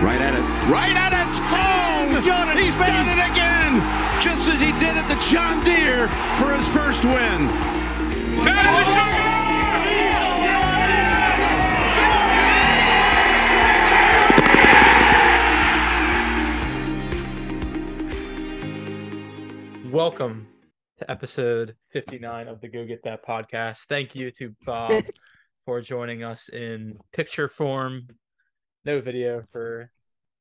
Right at it. Right at it. Oh, He's done it, He's Spade. done it again. Just as he did at the John Deere for his first win. Welcome to episode 59 of the Go Get That podcast. Thank you to Bob for joining us in picture form. No video for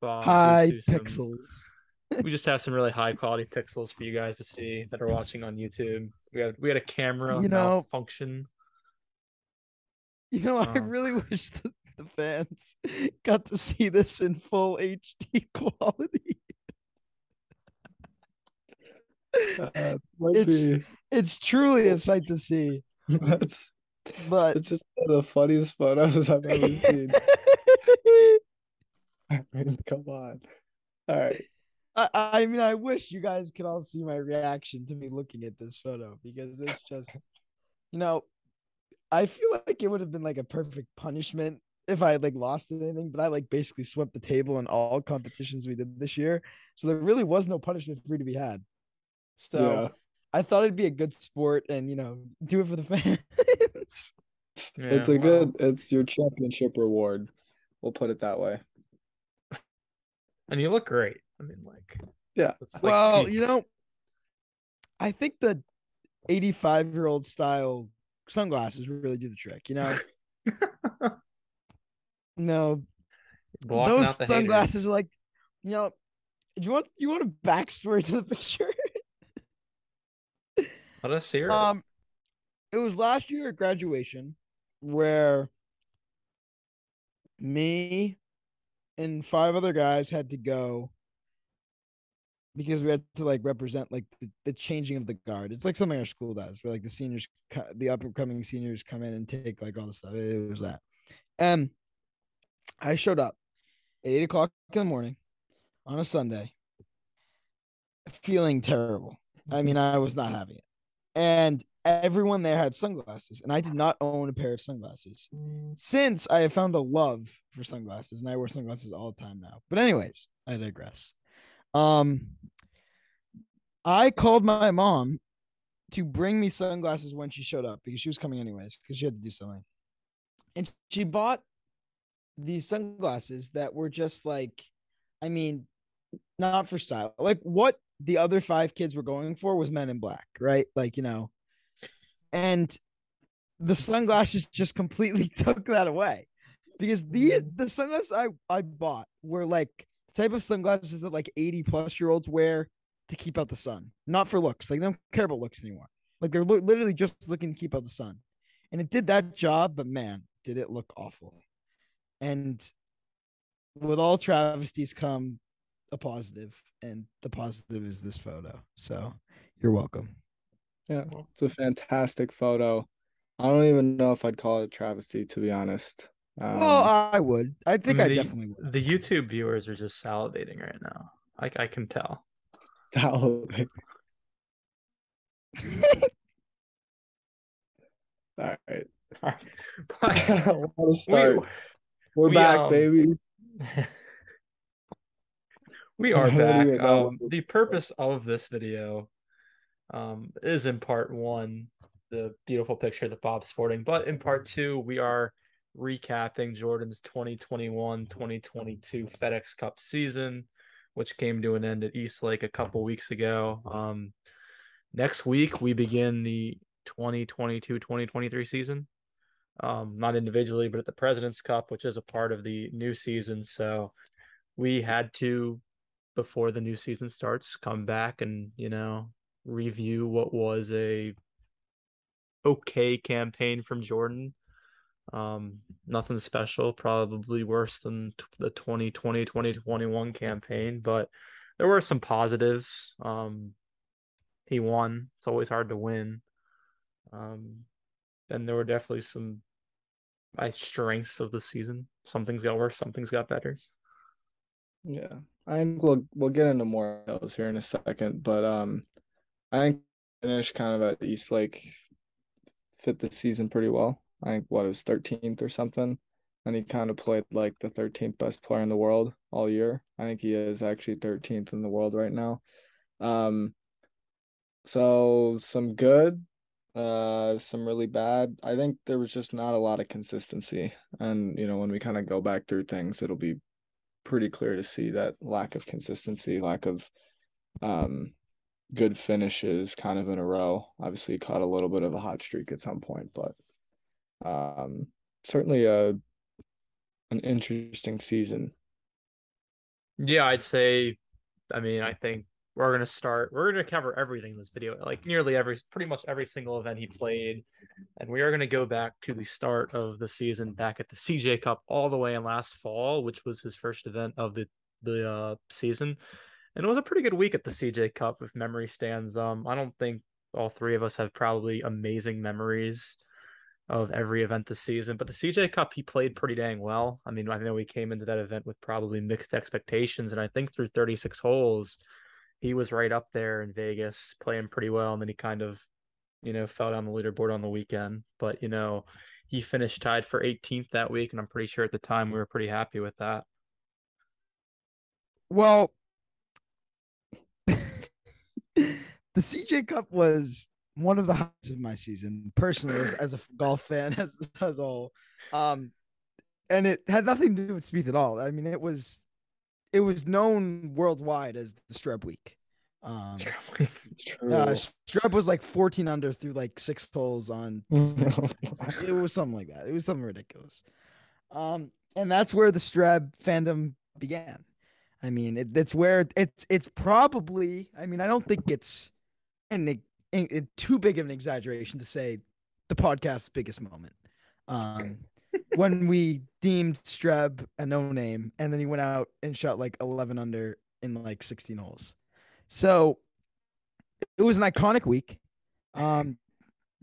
Bob. High to some- pixels. we just have some really high quality pixels for you guys to see that are watching on YouTube. We had we had a camera You know- malfunction. You know, I Oh. really wish the, the fans got to see this in full HD quality. Uh, It's- be. It's truly a sight to see. That's But it's just one of the funniest photos I've ever seen. I mean, come on. All right. I, I mean, I wish you guys could all see my reaction to me looking at this photo because it's just, you know, I feel like it would have been like a perfect punishment if I had like lost anything, but I like basically swept the table in all competitions we did this year. So there really was no punishment for me to be had. So Yeah. I thought it'd be a good sport and, you know, do it for the fans. It's, Yeah, it's a wow. good it's your championship reward. We'll put it that way. And you look great. I mean like Yeah. like well, peak. you know, I think the 85 year old style sunglasses really do the trick, you know? no, blocking those out the haters. sunglasses are like, you know, do you want you want a backstory to the picture? Let us hear it. um, it was last year at graduation where me and five other guys had to go because we had to like represent like the, the changing of the guard. It's like something our school does, where like the seniors, the upcoming seniors come in and take like all the stuff. It was that. Um, I showed up at eight o'clock in the morning on a Sunday, feeling terrible. I mean, I was not having it, and everyone there had sunglasses, and I did not own a pair of sunglasses since I have found a love for sunglasses, and I wear sunglasses all the time now. But anyways, I digress. Um, I called my mom to bring me sunglasses when she showed up because she was coming anyways because she had to do something, and she bought these sunglasses that were just like, I mean, not for style. Like what the other five kids were going for was Men in Black, right? Like you know, and the sunglasses just completely took that away because the the sunglasses I I bought were like the type of sunglasses that like 80 plus year olds wear to keep out the sun, not for looks. Like they don't care about looks anymore. Like they're li- literally just looking to keep out the sun, and it did that job. But man, did it look awful! And with all travesties come a positive, and the positive is this photo. So you're welcome. Yeah. It's a fantastic photo. I don't even know if I'd call it a travesty, to be honest. Um, well, I would. I think mean, I the- definitely would. the YouTube viewers are just salivating right now. I I can tell. salivate. All right. But What a start. We're we, back, um, baby. we are back. Um, the purpose of this video um, is in part one, the beautiful picture that Bob's sporting, but in part two, we are recapping Jordan's 2021 2022 FedEx Cup season, which came to an end at East Lake a couple weeks ago. Um, next week, we begin the 2022 2023 season um, not individually, but at the President's Cup, which is a part of the new season. So we had to, before the new season starts, come back and you know review what was a okay campaign from Jordan. Um, nothing special, probably worse than the 2020 2021 campaign, but there were some positives. Um, he won. It's always hard to win. Um, and there were definitely some by strengths of the season. Some things got worse, some things got better. Yeah, I think we'll we'll get into more of those here in a second, but um, I think finished kind of at East Lake fit the season pretty well. I think what was 13th or something, and he kind of played like the 13th best player in the world all year. I think he is actually 13th in the world right now. Um, so some good, uh, some really bad. I think there was just not a lot of consistency, and you know when we kind of go back through things, it'll be pretty clear to see that lack of consistency, lack of um good finishes kind of in a row. Obviously caught a little bit of a hot streak at some point, but um certainly a an interesting season. Yeah, I'd say I mean, I think we're gonna start we're gonna cover everything in this video, like nearly every pretty much every single event he played. And we are gonna go back to the start of the season back at the CJ Cup all the way in last fall, which was his first event of the the uh season. And it was a pretty good week at the CJ Cup if memory stands. Um I don't think all three of us have probably amazing memories of every event this season. But the CJ Cup, he played pretty dang well. I mean, I know we came into that event with probably mixed expectations, and I think through 36 holes, he was right up there in Vegas, playing pretty well, and then he kind of, you know, fell down the leaderboard on the weekend. But you know, he finished tied for 18th that week, and I'm pretty sure at the time we were pretty happy with that. Well, the CJ Cup was one of the highs of my season personally as, as a golf fan as as all um and it had nothing to do with Spieth at all. I mean, it was it was known worldwide as the Streb Week. Um, uh, Streb was like 14 under through like six holes on. it was something like that. It was something ridiculous. Um, and that's where the Streb fandom began. I mean, it, it's where it's it's probably. I mean, I don't think it's and too big of an exaggeration to say the podcast's biggest moment. Um, when we deemed Streb a no name, and then he went out and shot like 11 under in like 16 holes. So it was an iconic week. Um,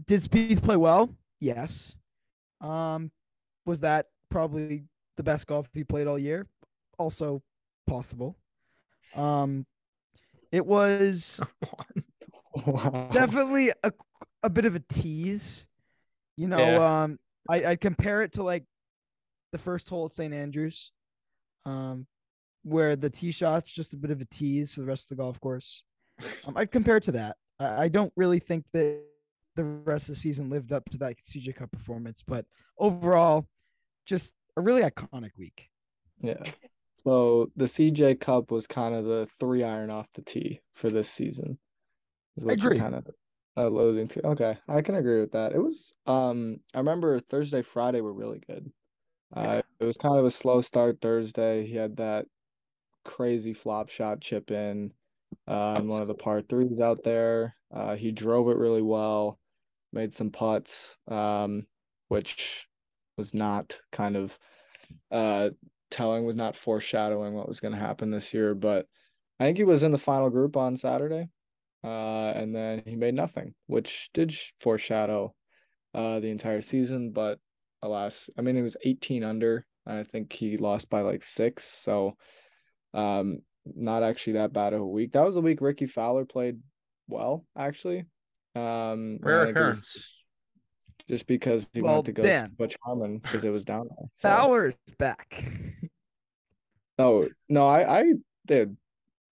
did Spieth play well? Yes. Um, was that probably the best golf he played all year? Also possible. Um, it was wow. definitely a a bit of a tease. You know, yeah. um, I I compare it to like the first hole at St Andrews, um, where the tee shot's just a bit of a tease for the rest of the golf course. Um, I'd compare it to that. I, I don't really think that the rest of the season lived up to that CJ Cup performance, but overall, just a really iconic week. Yeah. So the CJ Cup was kind of the three iron off the tee for this season. I agree. Kind of alluding to. Okay, I can agree with that. It was. Um, I remember Thursday, Friday were really good. Uh, it was kind of a slow start Thursday. He had that crazy flop shot chip in uh, on one of the par threes out there. Uh, he drove it really well, made some putts, um, which was not kind of uh, telling, was not foreshadowing what was going to happen this year. But I think he was in the final group on Saturday. Uh, and then he made nothing, which did foreshadow uh, the entire season. But alas, I mean, it was 18 under. I think he lost by like six. So, um, not actually that bad of a week. That was the week Rickie Fowler played well, actually. Um, Rare occurrence. Just because he well, wanted to go Dan, Butch Harmon because it was down there. So. Fowler's back. no, no, I, I did.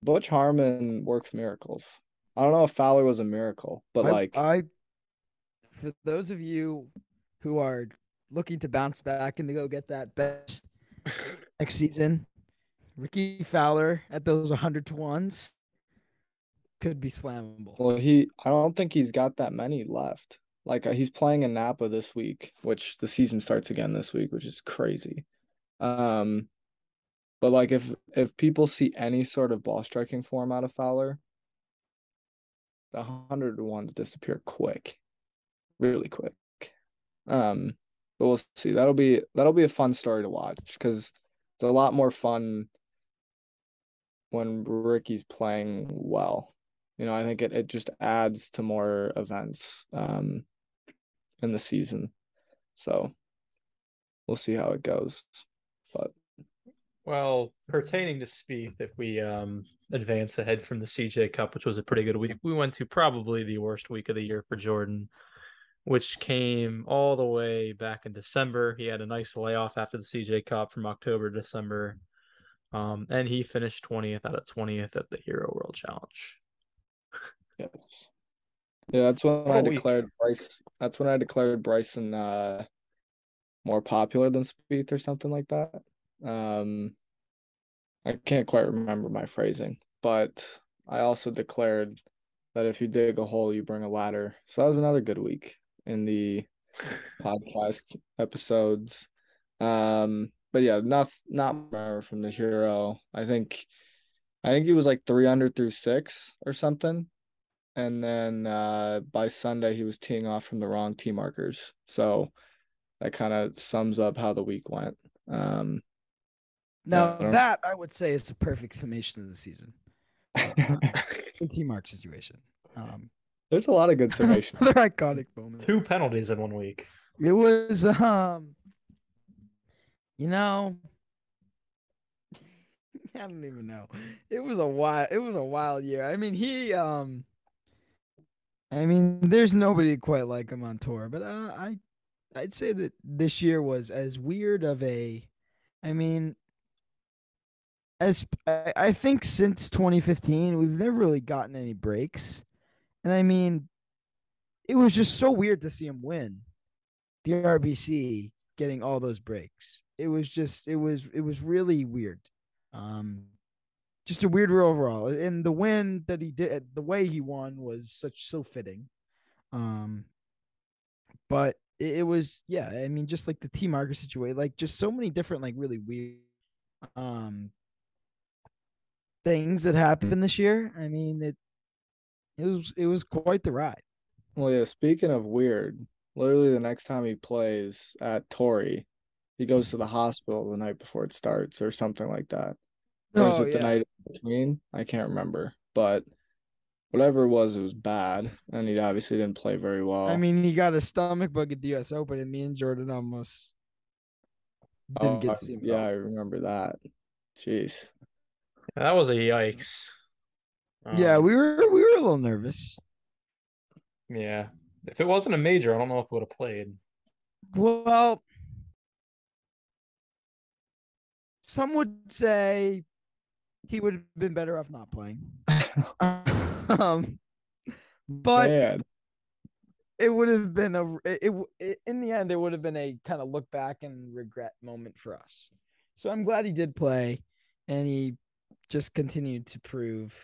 Butch Harmon works miracles. I don't know if Fowler was a miracle, but I, like I, for those of you who are looking to bounce back and to go get that bet next season, Rickie Fowler at those 100 to ones could be slammable. Well, he I don't think he's got that many left. Like uh, he's playing in Napa this week, which the season starts again this week, which is crazy. Um, but like if if people see any sort of ball striking form out of Fowler, the hundred ones disappear quick, really quick. Um, but we'll see. That'll be that'll be a fun story to watch because it's a lot more fun when Rickie's playing well. You know, I think it, it just adds to more events um in the season. So we'll see how it goes. But well, pertaining to Spieth, if we um, advance ahead from the CJ Cup, which was a pretty good week, we went to probably the worst week of the year for Jordan. which came all the way back in December. He had a nice layoff after the CJ Cup from October to December. Um, and he finished 20th out of 20th at the Hero World Challenge. Yes. Yeah, that's when What I a week. declared Bryce. That's when I declared Bryson uh more popular than Spieth or something like that. Um, I can't quite remember my phrasing, but I also declared that if you dig a hole, you bring a ladder. So that was another good week in the podcast episodes. Um, but yeah, not not remember from the hero. I think I think he was like three under through six or something. And then uh by Sunday he was teeing off from the wrong tee markers. So that kind of sums up how the week went. Um Now Yeah. that I would say is a perfect summation of the season. The T mark situation. Um, there's a lot of good summations. another iconic moment. Two penalties in one week. It was um you know I don't even know. It was a wild it was a wild year. I mean he um I mean there's nobody quite like him on tour, but uh, I I'd say that this year was as weird of a I mean as I, think since 2015 we've never really gotten any breaks. And I mean it was just so weird to see him win the RBC getting all those breaks. It was just it was it was really weird. Um just a weird year overall. And the win that he did the way he won was such so fitting. Um but it, it was yeah, I mean just like the T marker situation, like just so many different like really weird um things that happened this year. I mean it it was it was quite the ride. Well, yeah, speaking of weird, literally the next time he plays at Torrey, he goes to the hospital the night before it starts or something like that. Or is Oh, it the night in between? I can't remember. But whatever it was, it was bad. And he obviously didn't play very well. I mean, he got a stomach bug at the U.S. Open, and me and Jordan almost oh, didn't Oh, get to see him. yeah. I remember that. Jeez. Yeah, that was a yikes. yeah, Um, we were we were a little nervous. Yeah. If it wasn't a major, I don't know if it would have played. Well, some would say he would have been better off not playing. um, but Man. it would have been a it, it, it in the end it would have been a kind of look back and regret moment for us. So I'm glad he did play and he just continued to prove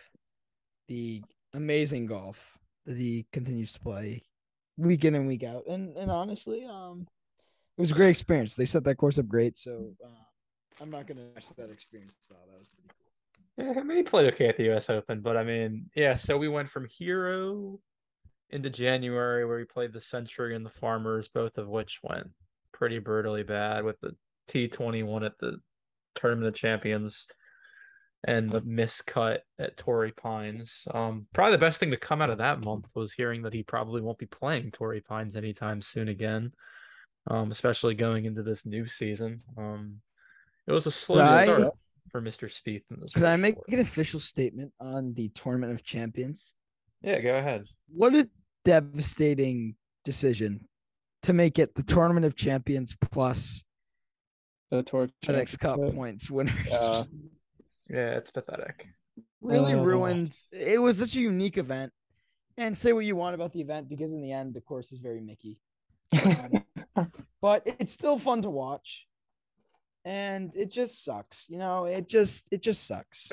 the amazing golf that he continues to play week in and week out. And and honestly, um it was a great experience. They set that course up great, so uh, I'm not gonna match that experience. That was pretty cool. Yeah, I mean, he played okay at the U.S. Open, but I mean, yeah. So we went from Hero into January, where we played the Sentry and the Farmers, both of which went pretty brutally bad with the T21 at the Tournament of Champions and the miscut at Torrey Pines. Um, probably the best thing to come out of that month was hearing that he probably won't be playing Torrey Pines anytime soon again, um, especially going into this new season. Um, it was a slow Right. start for Mr. Spieth. In this Could I make four. an official statement on the Tournament of Champions? Yeah, go ahead. What a devastating decision to make it the Tournament of Champions plus The torch. FedEx Cup points winners. Yeah. Yeah, it's pathetic. really Oh. ruined. It was such a unique event. And say what you want about the event because in the end the course is very Mickey. Um, but it's still fun to watch. And it just sucks. You know, it just it just sucks.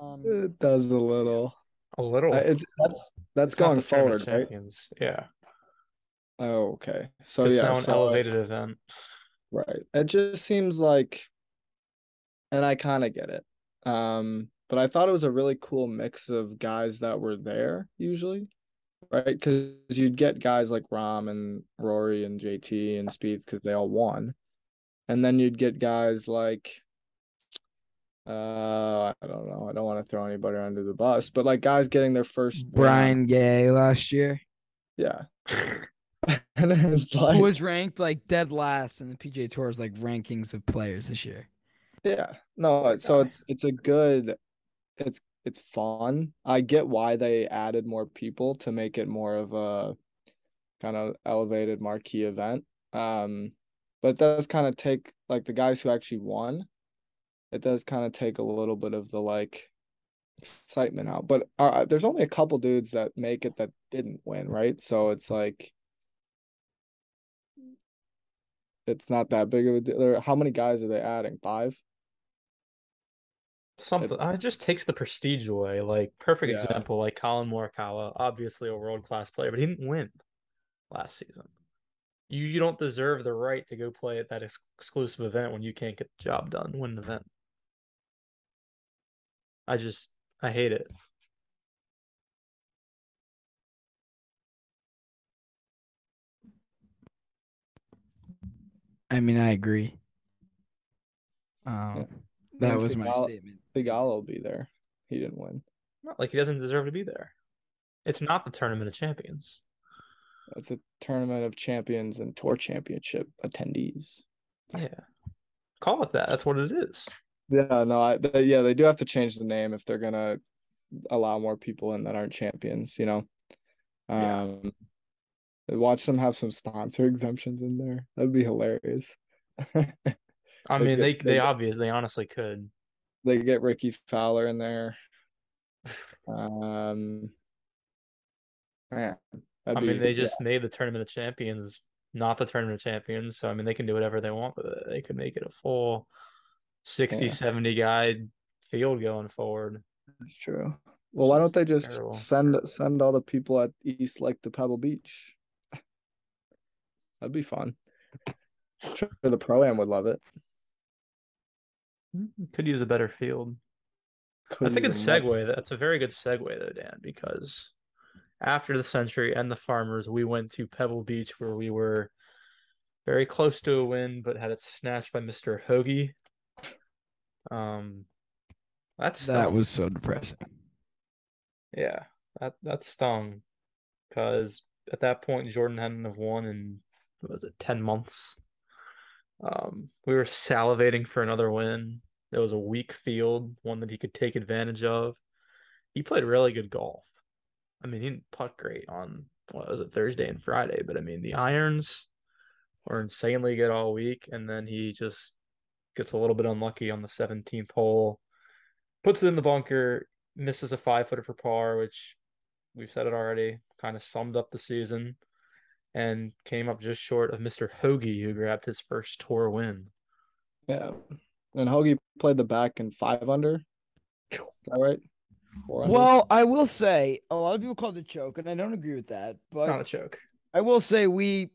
Um, It does a little. A little. Uh, it, that's that's It's going forward, right? Yeah. Oh, okay. So it's yeah, now so, uh, elevated event. Right. It just seems like, and I kind of get it. Um, but I thought it was a really cool mix of guys that were there usually, right? Because you'd get guys like Rahm and Rory and JT and Speed because they all won, and then you'd get guys like, uh, I don't know. I don't want to throw anybody under the bus, but like guys getting their first win. Brian Gay last year, yeah. and then it's like, who was ranked like dead last in the PGA Tour's like rankings of players this year. Yeah. No, so it's it's a good it's it's fun. I get why they added more people to make it more of a kind of elevated marquee event. Um, but it does kind of take like the guys who actually won. It does kind of take a little bit of the like excitement out. But uh, there's only a couple dudes that make it that didn't win, right? So it's like it's not that big of a deal. How many guys are they adding? Five. Something uh, it just takes the prestige away. Like perfect Yeah. example, like Collin Morikawa, obviously a world class player, but he didn't win last season. You you don't deserve the right to go play at that ex- exclusive event when you can't get the job done, win an event. I just I hate it. I mean, I agree. Um, that was my statement. Figalo will be there. He didn't win. Not like he doesn't deserve to be there. It's not the tournament of champions. It's a tournament of champions and tour championship attendees. Yeah. Call it that. That's what it is. Yeah, no, I th- yeah, they do have to change the name if they're gonna allow more people in that aren't champions, you know. Yeah. Um watch them have some sponsor exemptions in there. That'd be hilarious. I mean, they they they they honestly could. They get Rickie Fowler in there. Um man, I mean, they yeah, just made the tournament of champions not the tournament of champions, so I mean, they can do whatever they want with it. They could make it a full 60, Yeah. 70 guy field going forward. true. Well, why don't they just terrible. send send all the people at East Lake to Pebble Beach? That'd be fun. Sure, the pro am would love it. Could use a better field. Could That's a good segue. That's a very good segue though, Dan, because after the Sentry and the farmers, we went to Pebble Beach where we were very close to a win, but had it snatched by Mr. Hoge. Um that's That was so depressing. yeah, that that stung. Cause at that point Jordan hadn't have won in what was it, ten months. Um we were salivating for another win. There was a weak field, one that he could take advantage of. He played really good golf. I mean, he didn't putt great on what was it Thursday and Friday, but I mean the irons were insanely good all week, and then he just gets a little bit unlucky on the 17th hole, puts it in the bunker, misses a five footer for par, which we've said it already, kind of summed up the season, and came up just short of Mr. Hoge, who grabbed his first tour win. Yeah. And Hoge played the back in five under. Is that right? Four under? Well, I will say a lot of people called it a choke, and I don't agree with that. It's not a choke. I will say we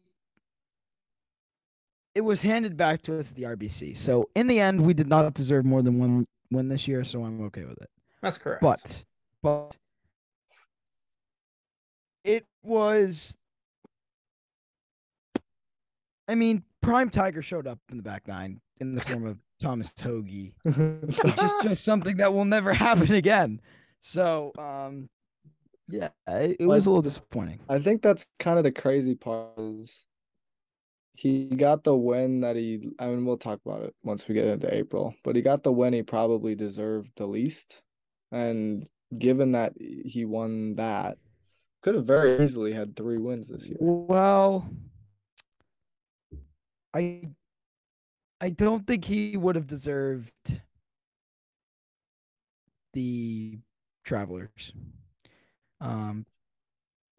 it was handed back to us at the RBC. So in the end, we did not deserve more than one win this year, so I'm okay with it. That's correct. But but it was I mean, Prime Tiger showed up in the back nine in the form of Thomas Hoge, which is just something that will never happen again. So um yeah, it, it was a little disappointing. I think that's kind of the crazy part is he got the win that he I mean we'll talk about it once we get into April, but he got the win he probably deserved the least. And given that he won that, could have very easily had three wins this year. Well, I I don't think he would have deserved the travelers. Um,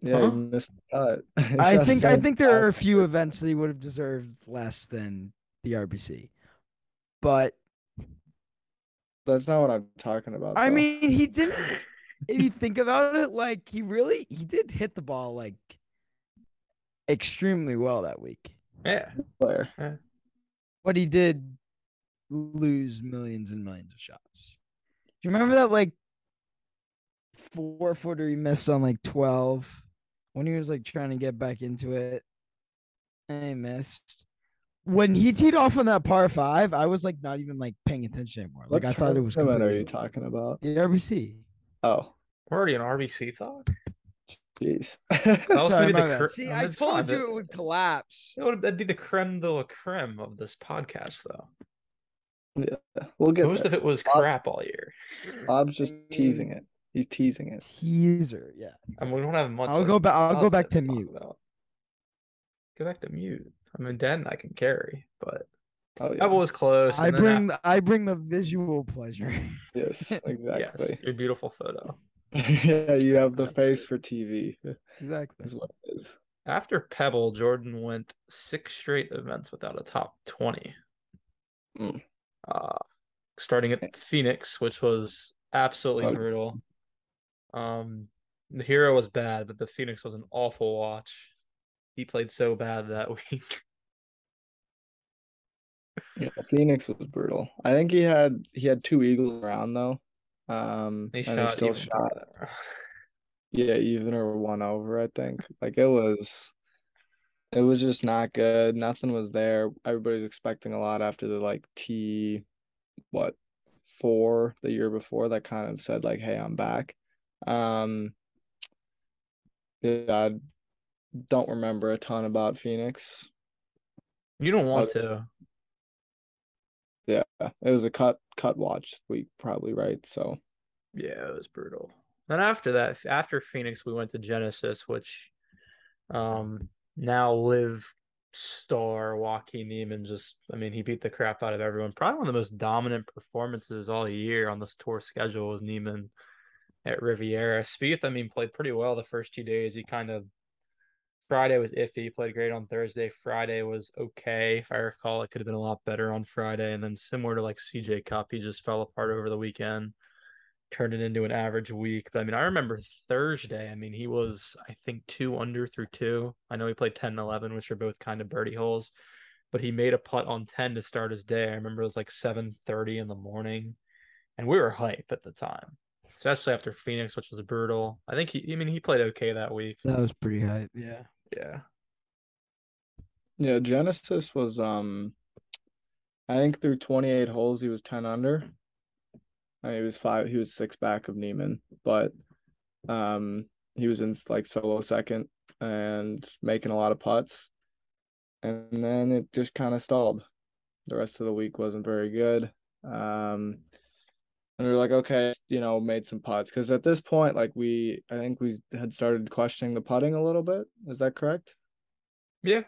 Yeah, Huh? missed the cut. I think I think there are a few events that he would have deserved less than the RBC. But That's not what I'm talking about. I though. mean, he didn't. If you think about it, like he really he did hit the ball like extremely well that week. Yeah. player. But he did lose millions and millions of shots. Do you remember that like four footer he missed on like 12 when he was like trying to get back into it? And he missed. When he teed off on that par five, I was like not even like paying attention anymore. Like What I thought it was What are you talking about? the RBC. Oh, We're already in RBC talk. Jeez. That was Sorry, gonna be the bad. cre- See, I told fine. you it would collapse. That would that'd be the creme de la creme of this podcast, though. yeah, we'll get Most there. of it was Bob- crap all year. Bob's just teasing it. He's teasing it. Teaser, yeah. I mean, we don't have much. I'll like, go back. I'll go back to positive talk mute. about. go back to mute. I mean, Dan, I can carry, but Oh yeah. that was close. I bring af- the, I bring the visual pleasure. Yes, exactly. yes, your beautiful photo. yeah, you have the face for TV. exactly. Is what it is. After Pebble, Jordan went six straight events without a top 20. Mm. Uh, starting at Phoenix, which was absolutely Oh. brutal. Um, the hero was bad, but the Phoenix was an awful watch. He played so bad that week. Yeah, Phoenix was brutal. I think he had he had two eagles around though. Um, He shot still shot. Yeah, even or one over, I think. Like it was it was just not good. Nothing was there. Everybody's expecting a lot after the like T what four the year before that kind of said like, hey, I'm back. Um yeah, I don't remember a ton about Phoenix. You don't want to. Yeah, it was a cut cut watch week, probably right. So Yeah, it was brutal. Then after that, after Phoenix, we went to Genesis, which um now LIV star Joaquin Niemann just I mean, he beat the crap out of everyone. Probably one of the most dominant performances all year on this tour schedule was Niemann at Riviera. Spieth, I mean, played pretty well the first two days. He kind of Friday was iffy. He played great on Thursday. Friday was okay. If I recall, it could have been a lot better on Friday. And then similar to like CJ Cup, he just fell apart over the weekend turned it into an average week. But I mean, I remember Thursday. I mean, he was, I think, two under through two. I know he played 10 and 11, which are both kind of birdie holes, but he made a putt on 10 to start his day. I remember it was like 7:30 in the morning, and we were hype at the time, especially after Phoenix, which was brutal. I think he, I mean, he played okay that week. That was pretty hype. Yeah. Yeah. yeah, Genesis was um I think through 28 holes he was 10 under. He was five he was six back of Niemann, but um he was in like solo second and making a lot of putts. And then it just kind of stalled. The rest of the week wasn't very good. Um and we were like, okay, you know, made some putts because at this point, like we, I think we had started questioning the putting a little bit. Is that correct? Yeah.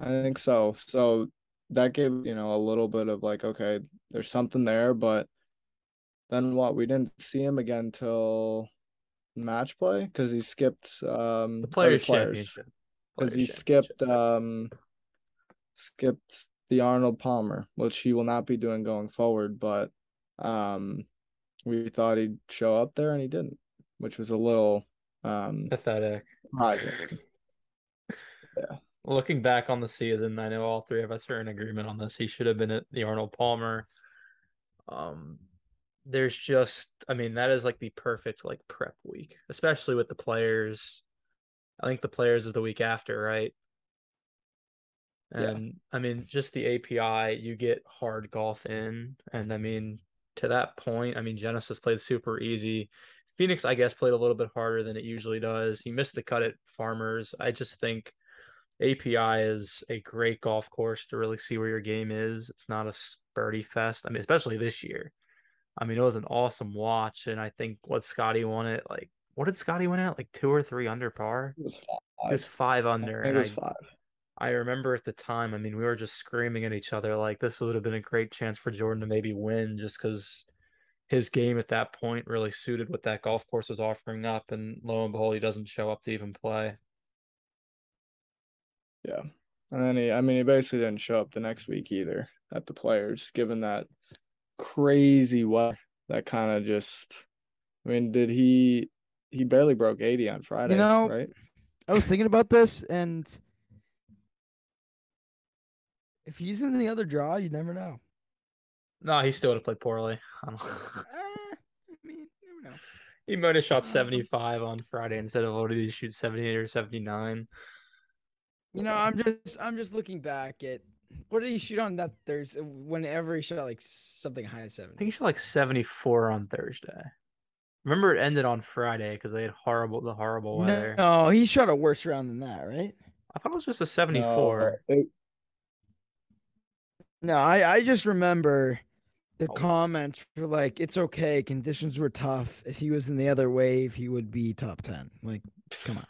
I think so. So that gave, you know, a little bit of like, okay, there's something there, but then what? We didn't see him again till match play because he skipped um The Players, players because he skipped um skipped the Arnold Palmer, which he will not be doing going forward, but um we thought he'd show up there and he didn't, which was a little um pathetic. surprising. Looking back on the season, I know all three of us are in agreement on this. He should have been at the Arnold Palmer. Um, there's just, I mean, that is like the perfect like prep week, especially with the players. I think the players is the week after, right? Yeah. And I mean, just the API, you get hard golf in, and I mean, to that point, I mean, Genesis played super easy. Phoenix, I guess, played a little bit harder than it usually does. He missed the cut at Farmers. I just think API is a great golf course to really see where your game is. It's not a birdie fest. I mean, especially this year. I mean, it was an awesome watch, and I think what Scotty won it like. What did Scotty win at? Like two or three under par. It was five. It was five under, it was I, five. I remember at the time. I mean, we were just screaming at each other like this would have been a great chance for Jordan to maybe win, just because his game at that point really suited what that golf course was offering up. And lo and behold, he doesn't show up to even play. Yeah. And then he, I mean, he basically didn't show up the next week either at the players, given that crazy weather that kind of just, I mean, did he, he barely broke 80 on Friday, you know, right? I was thinking about this, and if he's in the other draw, you never know. No, he still would have played poorly. I don't- Eh, I mean, you never know. he might have shot Um, 75 on Friday instead of what did he shoot 78 or 79. You know, I'm just I'm just looking back at what did he shoot on that Thursday? Whenever he shot like something high as I think he shot like 74 on Thursday. Remember, it ended on Friday because they had horrible the horrible weather. No, he shot a worse round than that, right? I thought it was just a 74. No, it- No, I I just remember the Oh. comments were like, "It's okay. Conditions were tough. If he was in the other wave, he would be top ten. Like, come on.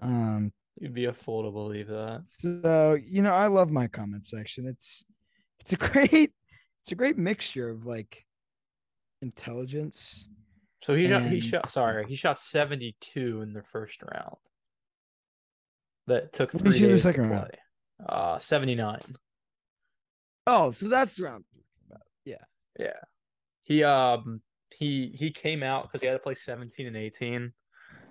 Um, You'd be a fool to believe that. So you know, I love my comment section. It's it's a great it's a great mixture of like intelligence. So he shot, he shot sorry, he shot 72 in the first round. That took three days to second play. round? Uh 79. Oh, so that's the round. Yeah. Yeah. He um he he came out because he had to play 17 and 18.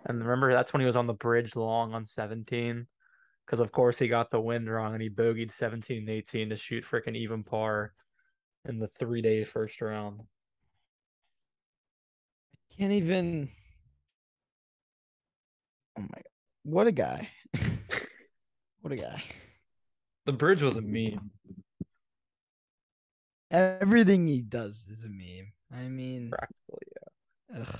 And remember that's when he was on the bridge long on 17. Because of course he got the wind wrong and he bogeyed 17 and 18 to shoot freaking even par in the three day first round. I can't even. Oh my god! What a guy! what a guy! The bridge was a meme. Everything he does is a meme. I mean, Practically, yeah. ugh.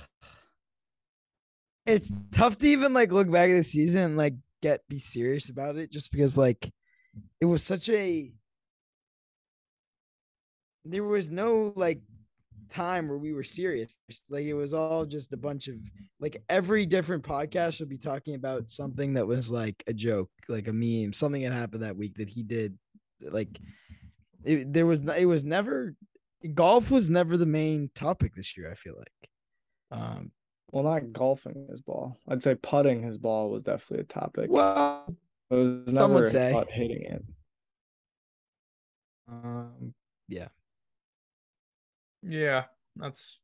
it's tough to even like look back at the season and like get be serious about it, just because like it was such a. There was no like time where we were serious. Like it was all just a bunch of like every different podcast would be talking about something that was like a joke, like a meme, something that happened that week that he did. Like it, there was it was never golf was never the main topic this year. I feel like. Um. Well, not golfing his ball. I'd say putting his ball was definitely a topic. Well. It was some would say. hitting it. Um. Yeah. Yeah, that's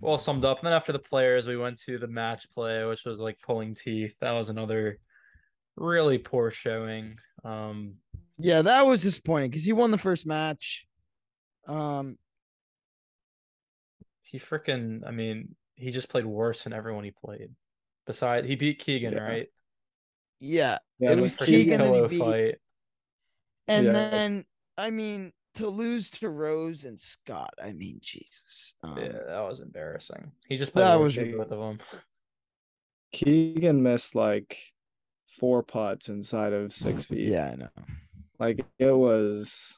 well summed up. And then after the players, we went to the match play, which was like pulling teeth. That was another really poor showing. Um, Yeah, that was disappointing because he won the first match. Um. he freaking, I mean, he just played worse than everyone he played. Besides, he beat Keegan, Yeah. right? Yeah. Yeah, It the was Keegan and he beat- fight. And Yeah. then, I mean, to lose to Rose and Scott, I mean, Jesus. Um, Yeah, that was embarrassing. He just played That worse was than both of them. Keegan missed like four putts inside of six feet. Yeah, I know. Like it was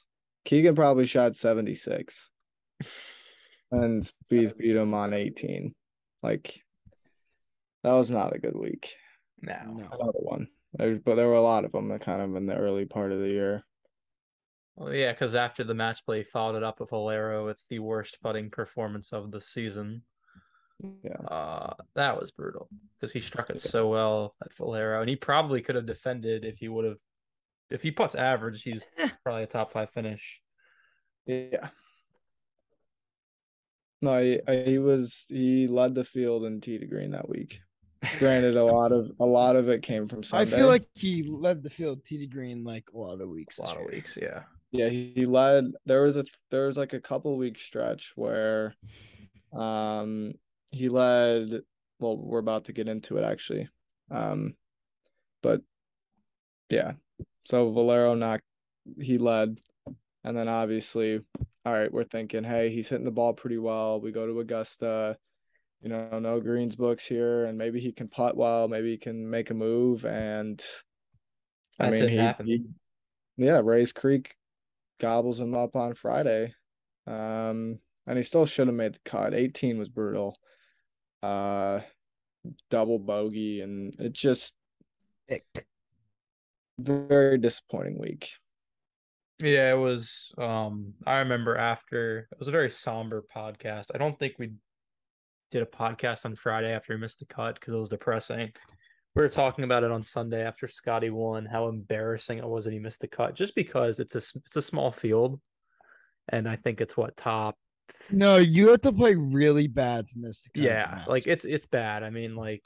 Keegan probably shot 76 and Spieth beat him on 18. Like that was not a good week. Now, No. Another one. There- But there were a lot of them that kind of in the early part of the year. well, yeah, because after the match play, he followed it up with Valero with the worst putting performance of the season. Yeah. Uh, that was brutal because he struck it Yeah. so well at Valero, and he probably could have defended if he would have. If he puts average, he's probably a top five finish. Yeah. No, he, he was he led the field in tee to green that week. Granted, a lot of a lot of it came from Sunday. I feel like he led the field T to green like a lot of weeks. A lot of year. weeks, yeah. Yeah, he, he led. There was a there was like a couple week stretch where, um, he led. Well, we're about to get into it actually, um, but yeah. So Valero knocked. He led, and then obviously, all right, we're thinking, hey, he's hitting the ball pretty well. We go to Augusta. You know, no greens books here, and maybe he can putt well. Maybe he can make a move, and I That mean, he, he yeah, Rae's Creek gobbles him up on Friday. Um, and he still should have made the cut. 18 was brutal. Uh, double bogey, and it just Ick. Very disappointing week. Yeah, it was. Um, I remember after it was a very somber podcast. I don't think we did a podcast on Friday after he missed the cut because it was depressing. We were talking about it on Sunday after Scotty won, how embarrassing it was that he missed the cut, just because it's a s- it's a small field, and I think it's what top. No, you have to play really bad to miss the cut. Yeah, like it's it's bad. I mean, like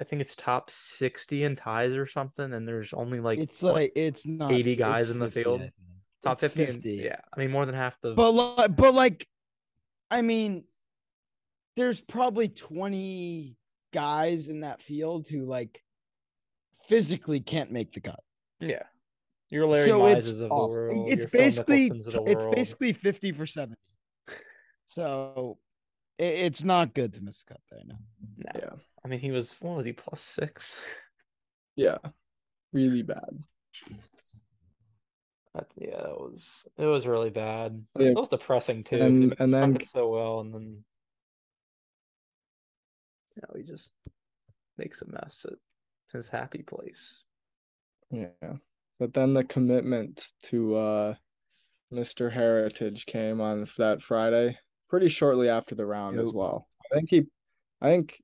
I think it's top sixty in ties or something, and there's only like it's what, like it's not 80 guys in the 50, field? top it's 50, and- 50. yeah, I mean more than half the. But like, but like, I mean, there's probably 20 guys in that field who like physically can't make the cut. Yeah. Your Larry so it's Mizes of the world. It's your Phil basically of the it's world. basically 50 for 70. So it, it's not good to miss the cut there. No. No. Yeah, I mean, he was, what was he, plus six? yeah, really bad. Jesus. That, yeah, it was, it was really bad. Yeah. It was depressing too. And- and then- so well, and then, you know, he just makes a mess at his happy place. Yeah. But then the commitment to uh Mr. Heritage came on that Friday, pretty shortly after the round as well. I think he I think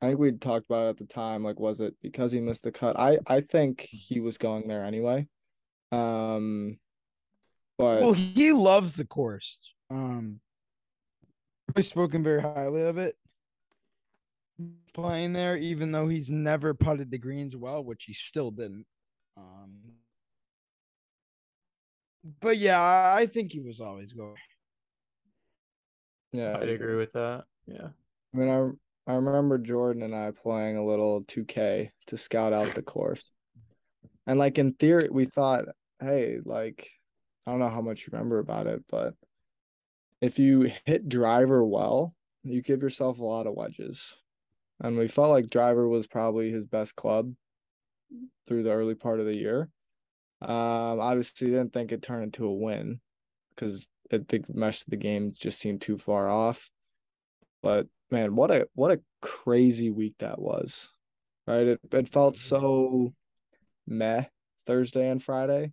I think we talked about it at the time. Like, was it because he missed the cut? I I think he was going there anyway. Um but Well, he loves the course. Um, I've spoken very highly of it. Playing there, even though he's never putted the greens well, which he still didn't. Um, but yeah, I I think he was always going. yeah, I'd agree with that. Yeah. I mean, I remember Jordan and I playing a little 2K to scout out the course. And like in theory, we thought, hey, like I don't know how much you remember about it, but if you hit driver well, you give yourself a lot of wedges. And we felt like driver was probably his best club through the early part of the year. Um, obviously didn't think it turned into a win because I think the rest of the game just seemed too far off. But man, what a what a crazy week that was. Right? It it felt so meh Thursday and Friday.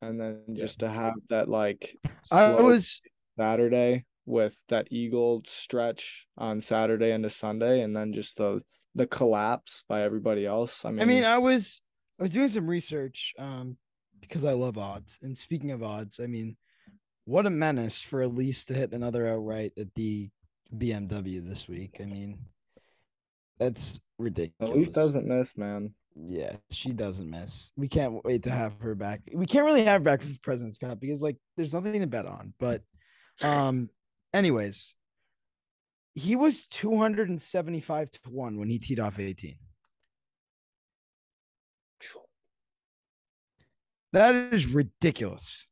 And then just to have that like I was Saturday with that Eagle stretch on Saturday into Sunday and then just the the collapse by everybody else. I mean, I mean, I was I was doing some research um because I love odds. And speaking of odds, I mean, what a menace for Elise to hit another outright at the BMW this week. I mean, that's ridiculous. Elite doesn't miss, man. Yeah, she doesn't miss. We can't wait to have her back. We can't really have her back for the President's Cup because like there's nothing to bet on. But um anyways, he was 275 to 1 when he teed off 18. That is ridiculous.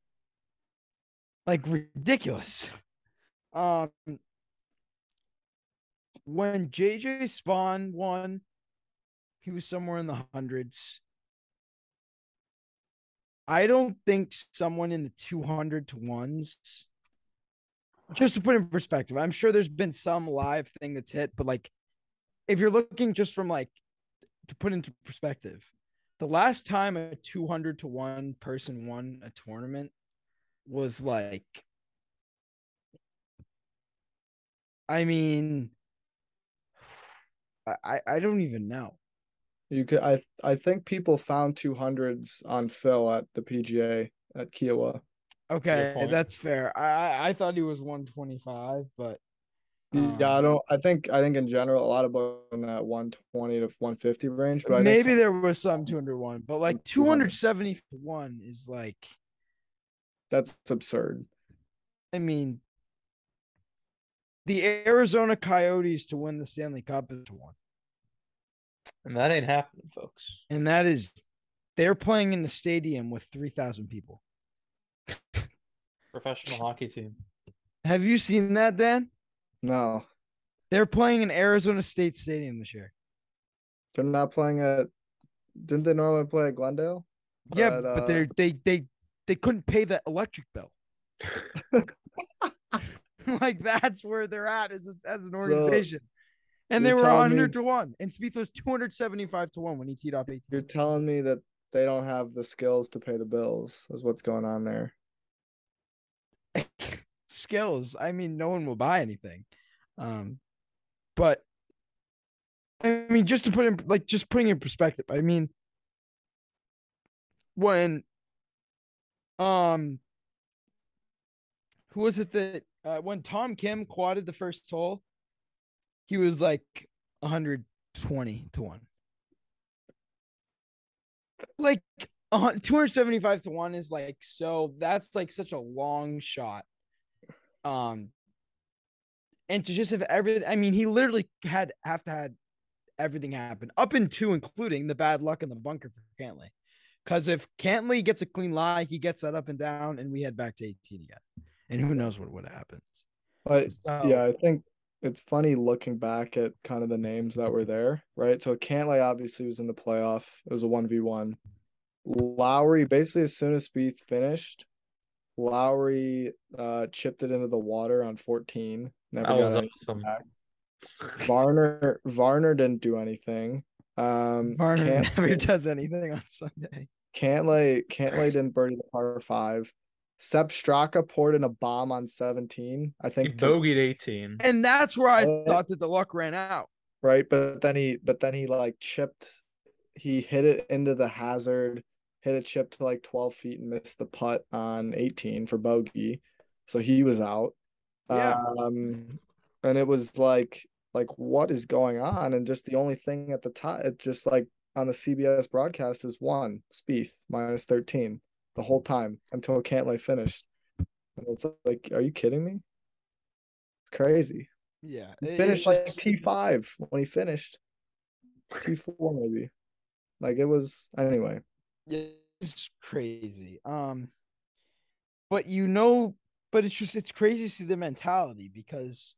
Like ridiculous. Um when JJ Spaun won, he was somewhere in the hundreds. I don't think someone in the 200 to ones, just to put in perspective, I'm sure there's been some live thing that's hit, but like if you're looking just from like to put into perspective, the last time a 200 to 1 person won a tournament was like I mean I I- don't even know. You could I I think people found two hundreds on Phil at the PGA at Kiawah. Okay, that's fair. I I, thought he was 125, but yeah, I um, don't I think I think in general a lot of in that 120 to 150 range, but maybe some- there was some 201, but like 271 is like that's absurd. I mean the Arizona Coyotes to win the Stanley Cup is one. And that ain't happening, folks. And that is they're playing in the stadium with 3,000 people. Professional hockey team. Have you seen that, Dan? No, They're playing in Arizona State Stadium this year. they're not playing at didn't they normally play at Glendale? Yeah, But, but uh, they're they they they couldn't pay the electric bill. like that's where they're at as as an organization. and they were 100 me- to 1. And Spieth was 275 to 1 when he teed off 18. You're telling me that they don't have the skills to pay the bills is what's going on there. Skills. I mean, no one will buy anything. Um but I mean, just to put in like just putting in perspective, I mean when um who was it that uh, when Tom Kim quadded the first hole, he was like 120 to 1. Like 275 to 1 is like so that's like such a long shot. Um and to just have everything I mean he literally had have to had everything happen up into including the bad luck in the bunker for Cantlay. Because if Cantlay gets a clean lie, he gets that up and down, and we head back to 18 again. And who knows what would happen. But So, yeah, I think it's funny looking back at kind of the names that were there, right? So Cantlay obviously was in the playoff. It was a 1v1. Lowry, basically as soon as Spieth finished, Lowry uh chipped it into the water on 14. Never That was any awesome. back. Varner Varner didn't do anything. Um, Varner never does anything on Sunday. Cantlay, Cantlay didn't birdie the par five. Sepp Straka poured in a bomb on 17. I He think to- bogeyed 18. And that's where I Uh, thought that the luck ran out. right, but then he but then he like chipped he hit it into the hazard, hit a chip to like 12 feet and missed the putt on 18 for bogey. So he was out. Yeah. Um and it was like like what is going on? And just the only thing at the top, it just like on the CBS broadcast is one Spieth minus 13 the whole time until Cantlay finished. And it's like, are you kidding me? It's crazy. Yeah. He it- finished like T five when he finished. T four maybe. Like it was anyway. Yeah, it's crazy. Um, but you know, but it's just it's crazy to see the mentality because,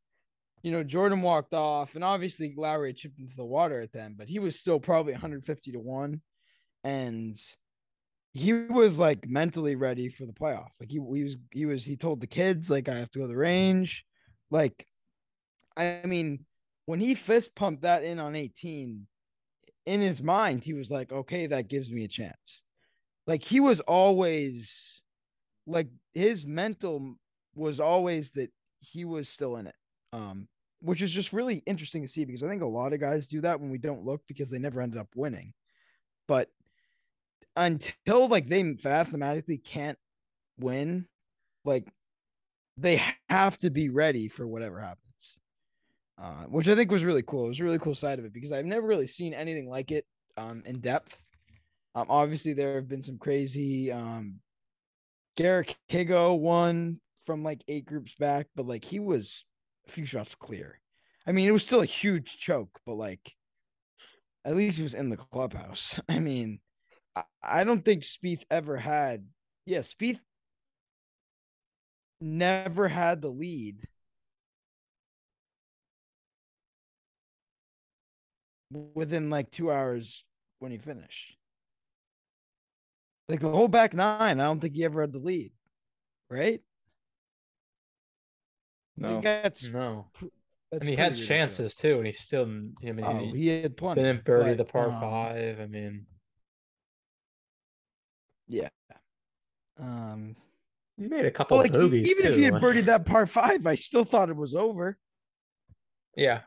you know, Jordan walked off, and obviously Lowry chipped into the water at them, but he was still probably 150 to one, and he was like mentally ready for the playoff. Like he, he was he was he told the kids like I have to go to the range, like, I mean, when he fist pumped that in on 18 in his mind, he was like, okay, that gives me a chance. Like he was always like his mental was always that he was still in it. Um, which is just really interesting to see because I think a lot of guys do that when we don't look because they never ended up winning. But until like they mathematically can't win, like they have to be ready for whatever happens uh, which I think was really cool. It was a really cool side of it because I've never really seen anything like it um, in depth. Um, obviously, there have been some crazy. Um, Garrick Higgo won from like eight groups back, but like he was a few shots clear. I mean, it was still a huge choke, but like at least he was in the clubhouse. I mean, I, I don't think Spieth ever had. Yeah, Spieth never had the lead within like two hours when he finished. Like the whole back nine, I don't think he ever had the lead, right? No. that's, No. that's and he had pretty ridiculous. chances too, and he still, I mean, Oh, he he had plenty. didn't birdie but, the par um, five. I mean, Yeah. Um, he made a but couple like e- bogeys even too. if he had birdied that par five, I still thought it was over. yeah,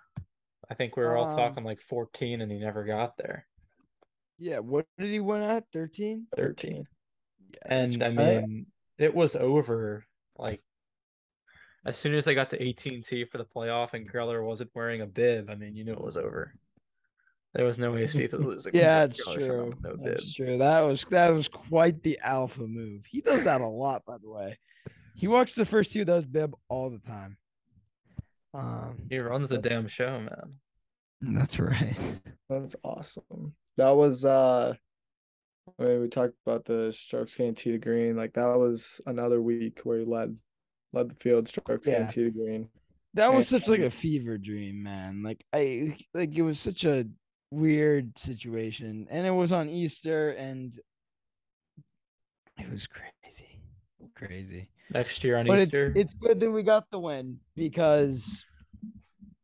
I think we were all Um, talking like 14, and he never got there. Yeah. What did he win at? 13? 13. Yeah. And I I- mean, it was over like as soon as they got to 18T for the playoff and Greller wasn't wearing a bib. I mean, you knew it was over. There was no way Spieth was losing. Yeah, because it's Greller showed up true. with No bib. That's true. That was that was quite the alpha move. He does that a lot, by the way. He walks the first two of those bib all the time. Um, He runs the damn show, man. that's right. That's awesome. That was uh I mean, we talked about the strokes gained tee to green. Like that was another week where he led led the field strokes Yeah. gained tee to green. That was such like a fever dream, man. Like I like it was such a weird situation, and it was on Easter, and it was crazy, crazy. Next year on but Easter. it's it's good that we got the win because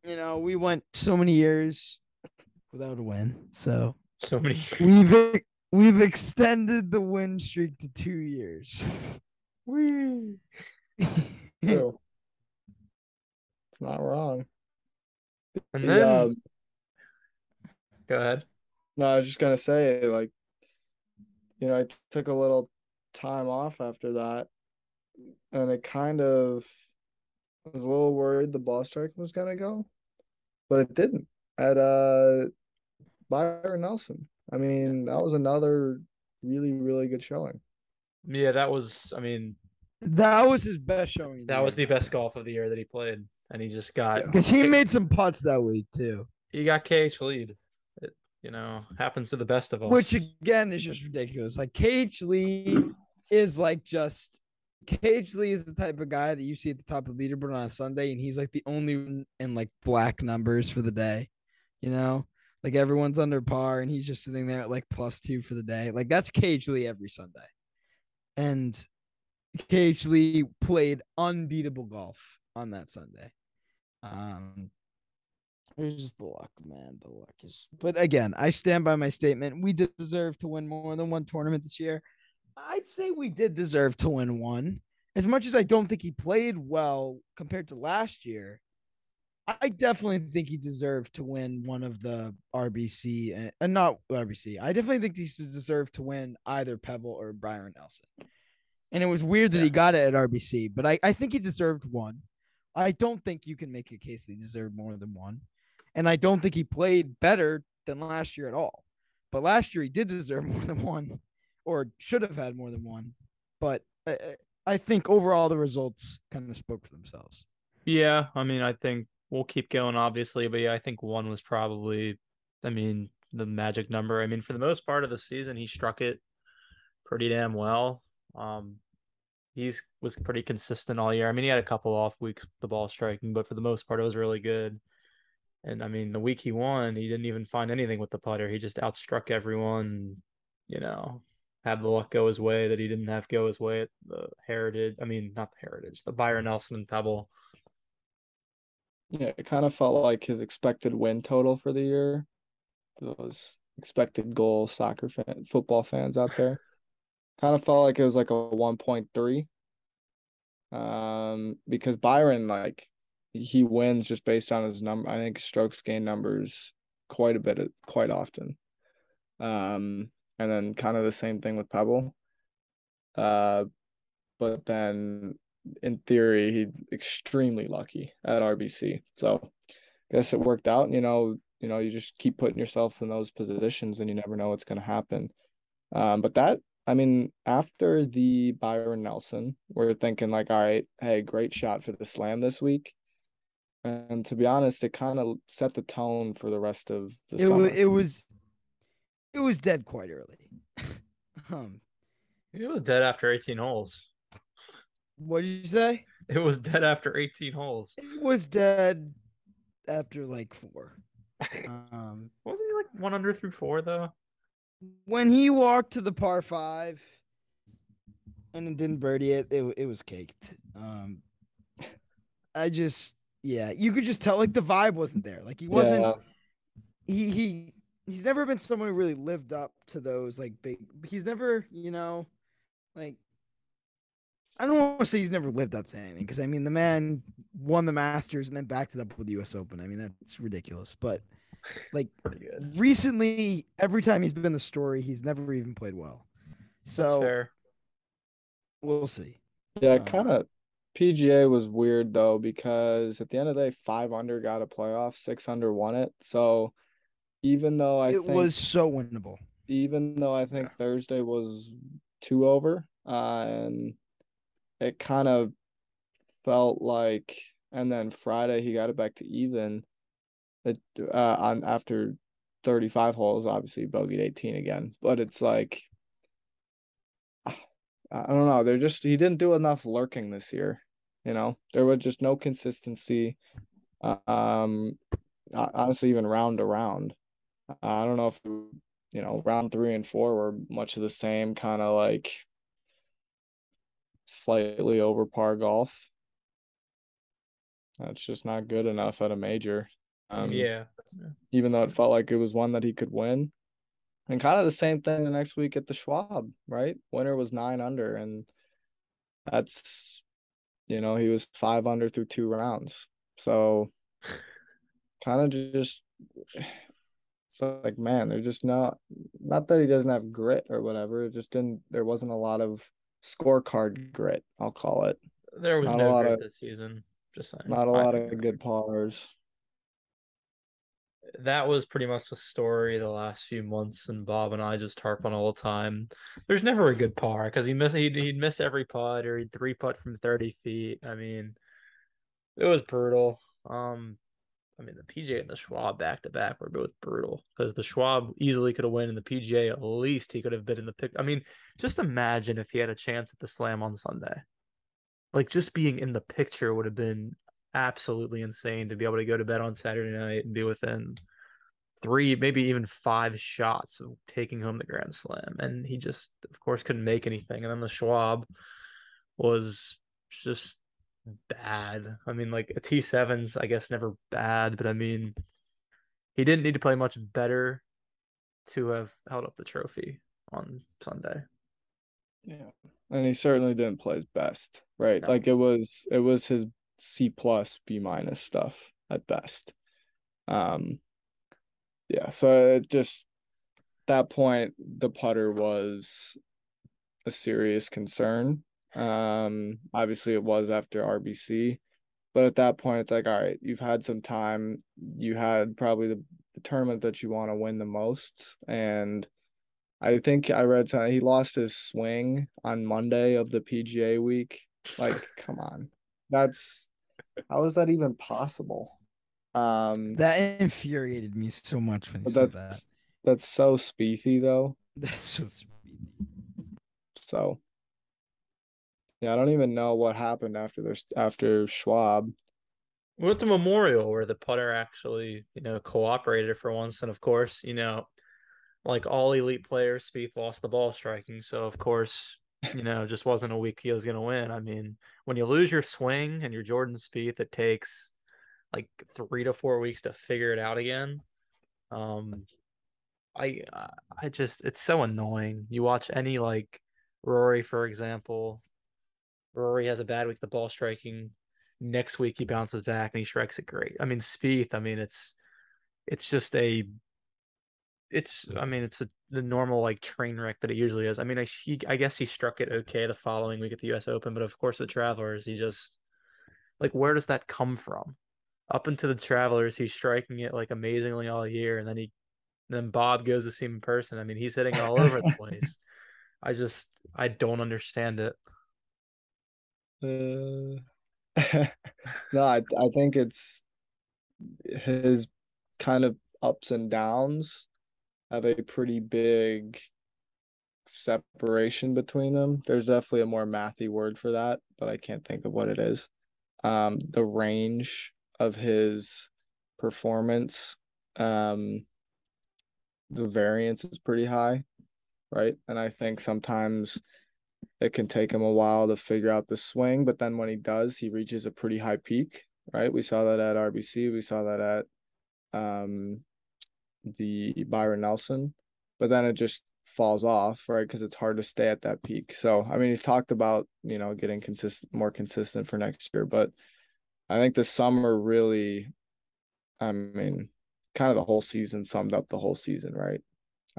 you know we went so many years without a win, so so many. we've e- we've extended the win streak to two years. True. it's not wrong. And then um, go ahead. No, I was just gonna say, like, you know, I took a little time off after that, and it kind of I was a little worried the ball strike was gonna go, but it didn't. At uh Byron Nelson. I mean, that was another really, really good showing. Yeah, that was. I mean, that was his best showing. that was the best golf of the year that he played, and he just got because he made some putts that week too, he got KH lead. You know happens to the best of us. which again is just ridiculous. Like KH Lee is like just KH Lee is the type of guy that you see at the top of leaderboard on a Sunday, and he's like the only one in like black numbers for the day. You know, like everyone's under par, and he's just sitting there at like plus two for the day. Like that's KH Lee every Sunday, and KH Lee played unbeatable golf on that Sunday. Um, Just the luck, man. The luck is. But again, I stand by my statement. We did deserve to win more than one tournament this year. I'd say we did deserve to win one. As much as I don't think he played well compared to last year, I definitely think he deserved to win one of the RBC and, eh, and uh, not RBC. I definitely think he deserved to win either Pebble or Byron Nelson. And it was weird that Yeah. he got it at RBC, but I, I think he deserved one. I don't think you can make a case that he deserved more than one. And I don't think he played better than last year at all. But last year he did deserve more than one, or should have had more than one. But I, I- think overall the results kind of spoke for themselves. Yeah, I mean, I think we'll keep going, obviously, but yeah, I think one was probably, I mean, the magic number. I mean, for the most part of the season, he struck it pretty damn well. Um, he's was pretty consistent all year. I mean, he had a couple off weeks with the ball striking, but for the most part, it was really good. And I mean, the week he won, he didn't even find anything with the putter. He just outstruck everyone. You know, had the luck go his way that he didn't have go his way at the Heritage. I mean, not the Heritage, the Byron Nelson and Pebble. Yeah, it kind of felt like his expected win total for the year. Those expected goal soccer fan, football fans out there. kind of felt like it was like a 1.3. Um, because Byron, like, he wins just based on his number. I think strokes gain numbers quite a bit, quite often. Um, and then kind of the same thing with Pebble. Uh, but then in theory, he's extremely lucky at RBC. So I guess it worked out. You know, you know, you just keep putting yourself in those positions and you never know what's gonna happen. Um, but that I mean, after the Byron Nelson, we're thinking like, all right, hey, great shot for the slam this week. And to be honest, it kind of set the tone for the rest of the it summer. was it was it was dead quite early. um, It was dead after 18 holes. what did you say? It was dead after 18 holes. It was dead after like four. Um, Wasn't he like one under through four though? when he walked to the par five and it didn't birdie it, it it was caked. Um, I just yeah, you could just tell like the vibe wasn't there. Like he wasn't. Yeah. He he he's never been someone who really lived up to those like big. He's never you know, like. I don't want to say he's never lived up to anything because I mean the man won the Masters and then backed it up with the U.S. Open. I mean that's ridiculous, but like recently, every time he's been the story, he's never even played well. That's So fair. we'll see. Yeah, Um, kind of. PGA was weird though because at the end of the day, five under got a playoff, six under won it. So even though I it think was so winnable. even though I think Thursday was two over, uh, and it kind of felt like, and then Friday he got it back to even. It uh on after thirty five holes, obviously bogeyed eighteen again, but it's like. I don't know. They're just he didn't do enough lurking this year. You know, there was just no consistency. Um, honestly, even round to round, I don't know if you know round three and four were much of the same kind of like slightly over par golf. That's just not good enough at a major. Um, yeah. even though it felt like it was one that he could win. And kind of the same thing the next week at the Schwab, right? Winner was nine under, and that's, you know, he was five under through two rounds. So kind of just, it's like, man, they're just not, not that he doesn't have grit or whatever. It just didn't, there wasn't a lot of scorecard grit, I'll call it. There was Not a no lot grit of- this season. Just saying. Not a lot of good pars. That was pretty much the story the last few months, and Bob and I just harp on all the time. There's never a good par because he miss he'd, he'd miss every putt or he'd three putt from 30 feet. I mean, it was brutal. Um, I mean, the PJ and the Schwab back to back were both brutal because the Schwab easily could have won, and the PGA at least he could have been in the pick. I mean, just imagine if he had a chance at the Slam on Sunday. Like just being in the picture would have been absolutely insane to be able to go to bed on Saturday night and be within three, maybe even five shots of taking home the Grand Slam. And he just, of course, couldn't make anything. And then the Schwab was just bad. I mean, like a T7's, I guess, never bad, but I mean, he didn't need to play much better to have held up the trophy on Sunday. Yeah. And he certainly didn't play his best, right? No. Like it was it was his C plus B minus stuff at best. Um yeah, so it just that point the putter was a serious concern. Um obviously it was after RBC, but at that point it's like all right, you've had some time, you had probably the, the tournament that you want to win the most and I think I read something. He lost his swing on Monday of the PGA week. Like, come on, that's how is that even possible? Um, That infuriated me so much when he but said that's that. that's so Spiethy though. That's so sweet. So, yeah, I don't even know what happened after this after Schwab. We went to Memorial where the putter actually, you know, cooperated for once. And of course, you know, like all elite players, Spieth lost the ball striking. So of course, you know, just wasn't a week he was gonna win. I mean, when you lose your swing and you're Jordan Spieth, it takes like three to four weeks to figure it out again. Um I I just it's so annoying. You watch any like Rory, for example. Rory has a bad week, the ball striking. Next week he bounces back and he strikes it great. I mean, Spieth, I mean, it's it's just a it's I mean, it's a, the normal like train wreck that it usually is. I mean, I he I guess he struck it okay the following week at the US Open, but of course the Travelers, he just like where does that come from? Up into the Travelers, he's striking it like amazingly all year, and then he then Bob goes to see him in person. I mean, he's hitting it all over the place. I just I don't understand it. Uh, no, I I think it's his kind of ups and downs have a pretty big separation between them. There's definitely a more mathy word for that, but I can't think of what it is. Um, the range of his performance, um, the variance is pretty high, right? And I think sometimes it can take him a while to figure out the swing, but then when he does, he reaches a pretty high peak, right? We saw that at RBC, we saw that at um the Byron Nelson, but then it just falls off, right? Because it's hard to stay at that peak. So, I mean, he's talked about, you know, getting consistent, more consistent for next year, but I think the summer really, I mean, kind of the whole season summed up the whole season, right?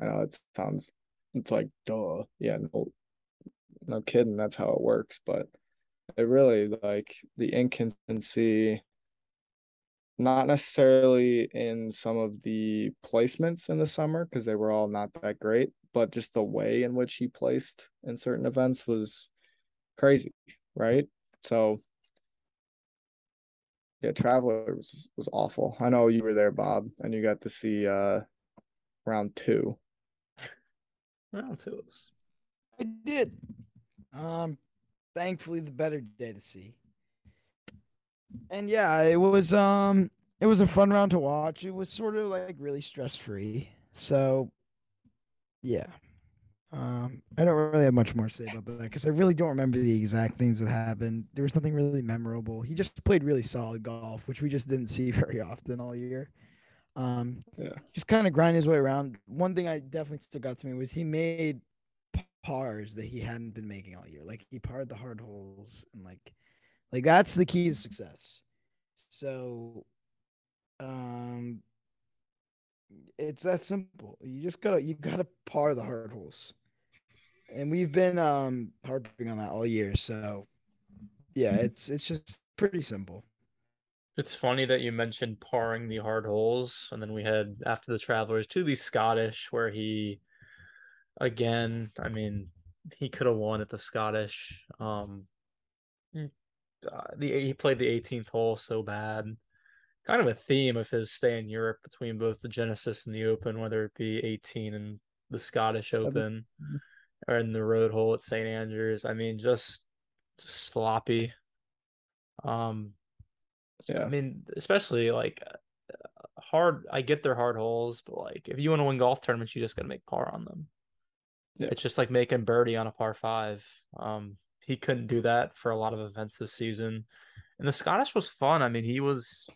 I know it sounds, it's like, duh. Yeah, no, no kidding. That's how it works. But it really, like, the inconsistency, not necessarily in some of the placements in the summer because they were all not that great, but just the way in which he placed in certain events was crazy, right? So yeah, Traveler was was awful. I know you were there, Bob, and you got to see uh round two. Round two was I did. Um, thankfully the better day to see. And yeah, it was um it was a fun round to watch. It was sort of like really stress free. So yeah. Um I don't really have much more to say about that because I really don't remember the exact things that happened. There was nothing really memorable. He just played really solid golf, which we just didn't see very often all year. Um Yeah. just kind of grind his way around. One thing I definitely stuck out to me was he made pars that he hadn't been making all year. Like he parred the hard holes and like like that's the key to success. So um it's that simple. You just gotta you gotta par the hard holes. And we've been um harping on that all year. So yeah, it's it's just pretty simple. It's funny that you mentioned parring the hard holes, and then we had after the Travelers to the Scottish, where he, again, I mean, he could have won at the Scottish. Um, uh, the he played the 18th hole so bad. Kind of a theme of his stay in Europe between both the Genesis and the Open, whether it be 18 and the Scottish Seven. Open, or in the road hole at St Andrews. I mean, just, just sloppy. Um, Yeah. I mean, especially like uh, hard. I get their hard holes, but like if you want to win golf tournaments, you just got to make par on them. Yeah. It's just like making birdie on a par five. Um, he couldn't do that for a lot of events this season, and the Scottish was fun. I mean, he was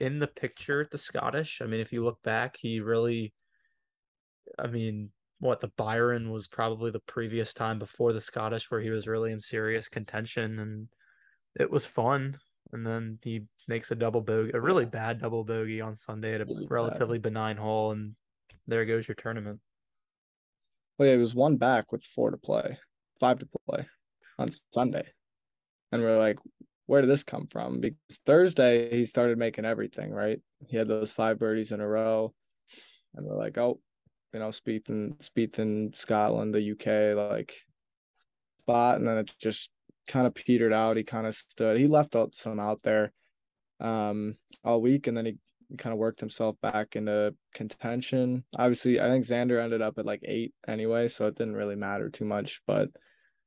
in the picture at the Scottish. I mean, if you look back, he really, I mean, what the Byron was probably the previous time before the Scottish where he was really in serious contention and it was fun. And then he makes a double bogey, a really bad double bogey on Sunday at a Really bad. relatively benign hole, and there goes your tournament. Well, yeah, it was one back with four to play, five to play on Sunday. And we're like, where did this come from? Because Thursday he started making everything, right? He had those five birdies in a row. And we're like, oh, you know, Spieth and Spieth in Scotland, the UK, like spot. And then it just kind of petered out. He kind of stood. He left out some out there um all week and then he kind of worked himself back into contention. Obviously, I think Xander ended up at like eight anyway, so it didn't really matter too much. But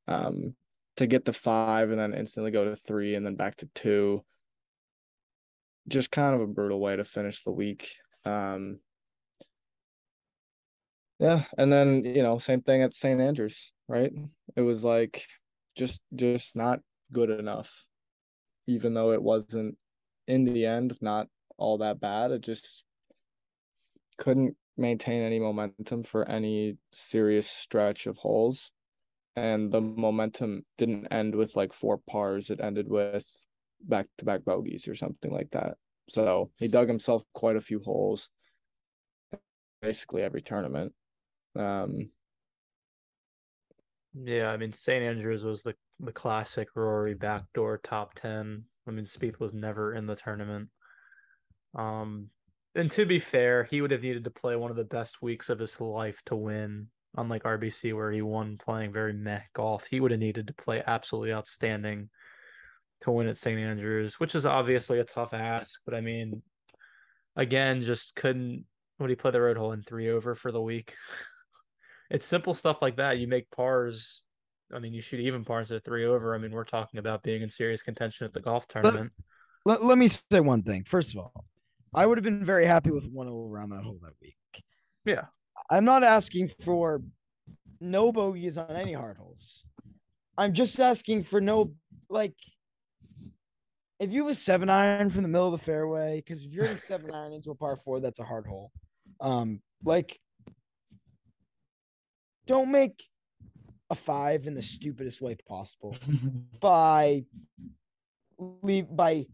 um, to get to five and then instantly go to three and then back to two, just kind of a brutal way to finish the week. Um, yeah, and then you know, same thing at St. Andrews, right? It was like just just not good enough, even though it wasn't in the end not all that bad. It just couldn't maintain any momentum for any serious stretch of holes. And the momentum didn't end with like four pars, it ended with back to back bogeys or something like that. So he dug himself quite a few holes basically every tournament. Um, Yeah, I mean St. Andrews was the the classic Rory backdoor top ten. I mean Spieth was never in the tournament. Um, and to be fair, he would have needed to play one of the best weeks of his life to win. Unlike RBC, where he won playing very meh golf, he would have needed to play absolutely outstanding to win at St. Andrews, which is obviously a tough ask. But I mean, again, just couldn't. Would he play the road hole in three over for the week? it's simple stuff like that. You make pars. I mean, you shoot even pars at three over. I mean, we're talking about being in serious contention at the golf tournament. Let, let me say one thing. First of all, I would have been very happy with one over on that hole that week. Yeah. I'm not asking for no bogeys on any hard holes. I'm just asking for no like if you have a seven iron from the middle of the fairway, because if you're in seven iron into a par four, that's a hard hole. Um, like don't make a five in the stupidest way possible by leave by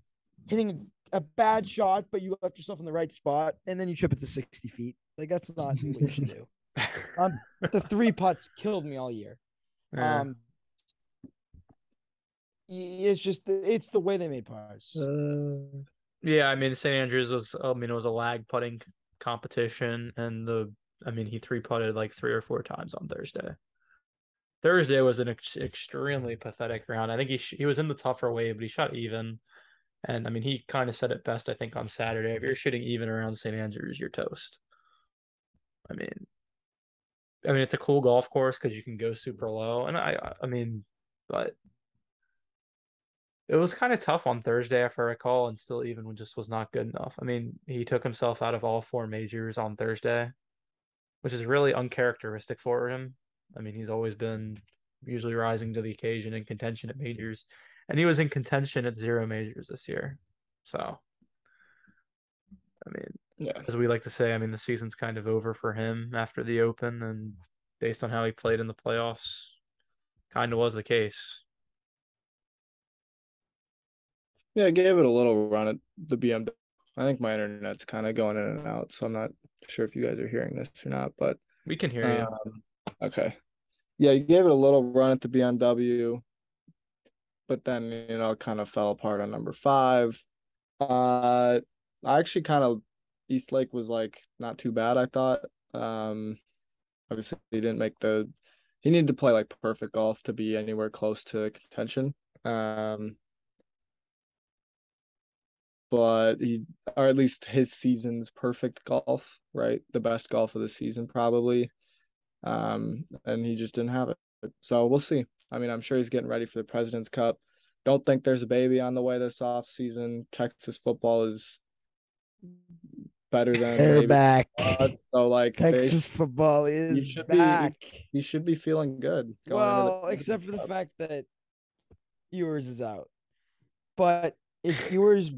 hitting a bad shot, but you left yourself in the right spot, and then you chip it to 60 feet. Like that's not what you should do. Um, the three putts killed me all year. Yeah. Um, y- it's just the, it's the way they made pars. Yeah, I mean, St. Andrews was, I mean, it was a lag putting competition, and the, I mean, he three putted like three or four times on Thursday. Thursday was an ex- extremely pathetic round. I think he sh- he was in the tougher way, but he shot even, and I mean, he kind of said it best. I think on Saturday, if you're shooting even around St. Andrews, you're toast. I mean, I mean, it's a cool golf course because you can go super low, and I, I- mean, but it was kind of tough on Thursday, if I recall, and still even just was not good enough. I mean, he took himself out of all four majors on Thursday, which is really uncharacteristic for him. I mean, he's always been usually rising to the occasion in contention at majors, and he was in contention at zero majors this year. So, I mean, yeah. as we like to say, I mean, the season's kind of over for him after the Open, and based on how he played in the playoffs, kind of was the case. Yeah, I gave it a little run at the BMW. I think my internet's kind of going in and out, so I'm not sure if you guys are hearing this or not, but We can hear you. um, okay. Yeah, you gave it a little run at the BMW, but then you know, kind of fell apart on number five. Uh I actually kind of East Lake was like not too bad, I thought. Um obviously he didn't make the he needed to play like perfect golf to be anywhere close to contention. Um but he or at least his season's perfect golf, right? The best golf of the season probably. Um and he just didn't have it. So we'll see. I mean, I'm sure he's getting ready for the President's Cup. Don't think there's a baby on the way this off season. Texas football is better than They're back. thought. So like they- Texas football is should be- back. he should be feeling good. going well, except for the fact that Ewers is out. But if Ewers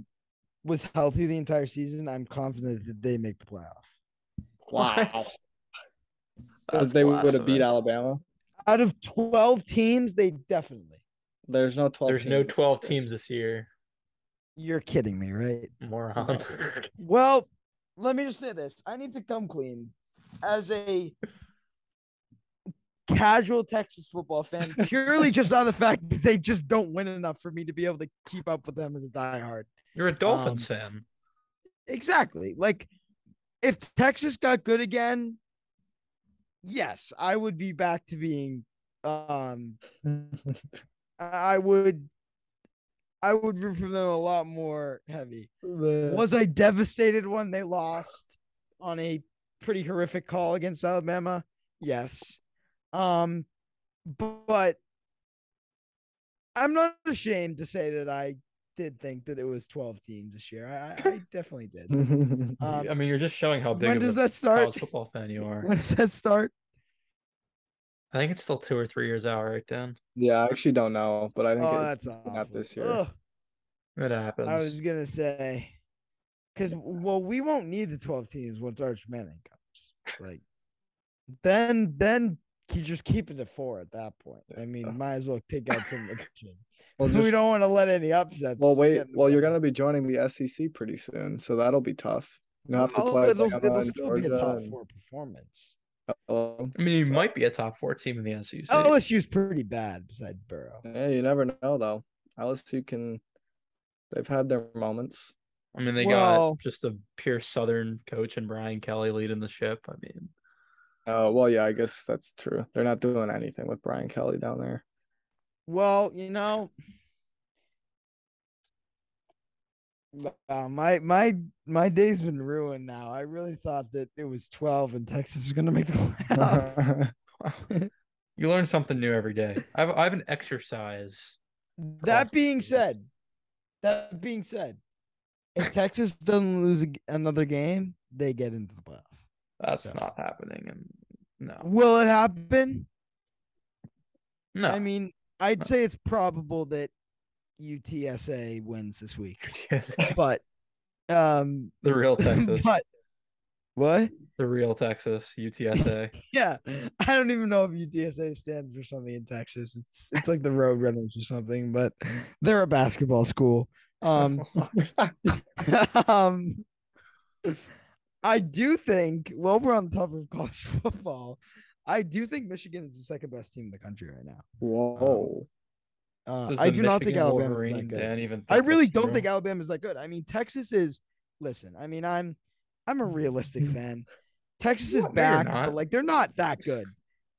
was healthy the entire season, I'm confident that they make the playoff. Wow. Because they would have beat. Alabama. Out of 12 teams, they definitely. There's no 12 There's no teams. 12 teams this year. You're kidding me, right? Moron. Well, let me just say this. I need to come clean as a casual Texas football fan, purely just on the fact that they just don't win enough for me to be able to keep up with them as a diehard. You're a Dolphins Um, fan. Exactly. Like if Texas got good again, yes, I would be back to being um I would I would root for them a lot more heavy. Was I devastated when they lost on a pretty horrific call against Alabama? Yes. Um but I'm not ashamed to say that I did think that it was 12 teams this year. I, I, I definitely did. Um, I mean, you're just showing how big when of does a that start? college football fan you are. When does that start? I think it's still two or three years out, right, Dan? yeah, I actually don't know, but I think Oh, it's not this year. Ugh, It happens. I was gonna say, because well, we won't need the 12 teams once Arch Manning comes. It's like, then then you just keep it at four at that point. I mean, might as well take out some of the coaching. Well, we don't want to let any upsets. well, wait. get in Well, you're gonna be joining the SEC pretty soon, so that'll be tough. You'll have to Oh, play. it'll, it'll and still be a top and- four performance. uh, I mean, you So- might be a top four team in the SEC. LSU's pretty bad besides Burrow. Yeah, you never know though. LSU can. They've had their moments. I mean, they Well- got just a pure Southern coach and Brian Kelly leading the ship. I mean, Uh, well, yeah, I guess that's true. They're not doing anything with Brian Kelly down there. Well, you know, uh, my my my day's been ruined now. I really thought that it was twelve and Texas was gonna make the playoff. you learn something new every day. I have, I have an exercise. that being said, that being said, if Texas doesn't lose another game, they get into the playoff. That's So- not happening. And no, Will it happen? no. I mean, I'd say it's probable that UTSA wins this week, Yes, but um, the real Texas, but what? the real Texas, UTSA. Yeah, I don't even know if UTSA stands for something in Texas. It's it's like the Roadrunners or something, but they're a basketball school. Um, um, I do think. Well, we're on the topic of college football. I do think Michigan is the second best team in the country right now. Whoa. Uh, I the do not think Michigan Alabama is that good. Dan even I really don't true? think Alabama is that good. I mean, Texas is. Listen, I mean, I'm I'm a realistic fan. Texas is No, back, but like they're not that good,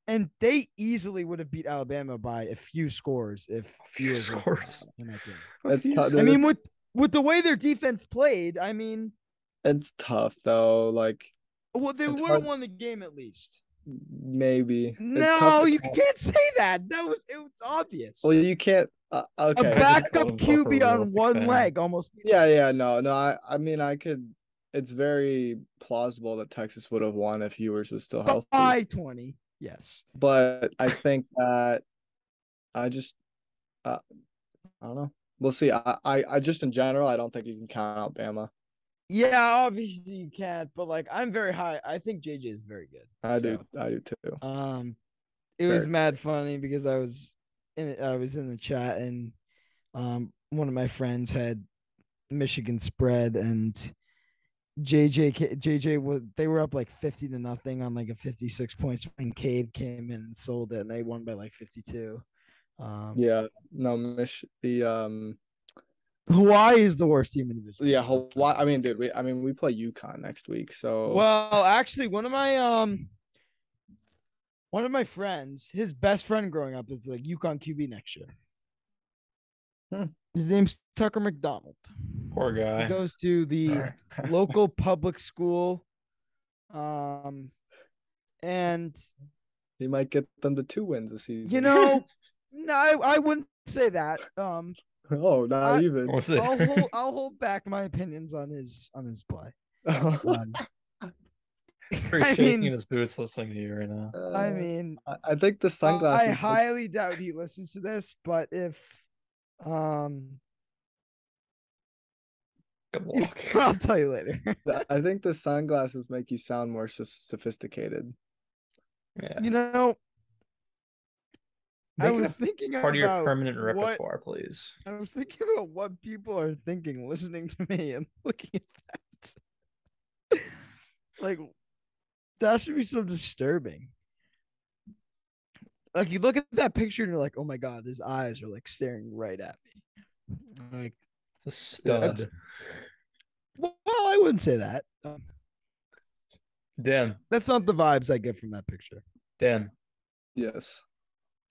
and they easily would have beat Alabama by a few scores if A few scores. in that game. It's Few tough. I mean, with with the way their defense played, I mean, It's tough though. Like well, they It's would have won the game at least. Maybe. No, you call. can't say that. That was it was obvious. Well, you can't. Uh, a okay. just backup called himself a QB on one fan. leg almost. Yeah, yeah, no, no. I, I mean, I could. It's very plausible that Texas would have won if Ewers was still healthy. by twenty. Yes. But I think that I just, uh, I don't know. We'll see. I, I, I just in general, I don't think you can count out Bama. Yeah, obviously you can't, but like I'm very high. I think JJ is very good. I do, I do too. Um, it was mad funny because I was in I was in the chat and um one of my friends had Michigan spread and JJ JJ was they were up like 50 to nothing on like a 56 points and Cade came in and sold it and they won by like 52. Um Yeah, no, Mich the um, Hawaii is the worst team in the division. yeah, Hawaii. I mean, dude, we, I mean, we play UConn next week, so Well, actually, one of my um, one of my friends, his best friend growing up is the UConn QB next year. Hmm. His name's Tucker McDonald. Poor guy. He goes to the local public school, um, and he might get them to two wins this season. you know, no, I, I wouldn't say that. Um, oh, not I- even. What's it? I'll hold I'll hold back my opinions on his on his play. Um, Pretty I shaking mean- in his boots listening to you right now. I Uh, mean, I, I think the Uh, sunglasses. I highly doubt he listens to this, but if um Good luck. I'll tell you later. I think the sunglasses make you sound more sos- sophisticated. Yeah. you know, I Make it was thinking about part of your about permanent what- repertoire, please. I was thinking about what people are thinking listening to me and looking at that. like that should be so disturbing. Like you look at that picture and you're like, oh my god, his eyes are like staring right at me. Like, It's a Yeah, stud. well, I wouldn't say that. Um, Dan, that's not the vibes I get from that picture. Dan, Yes.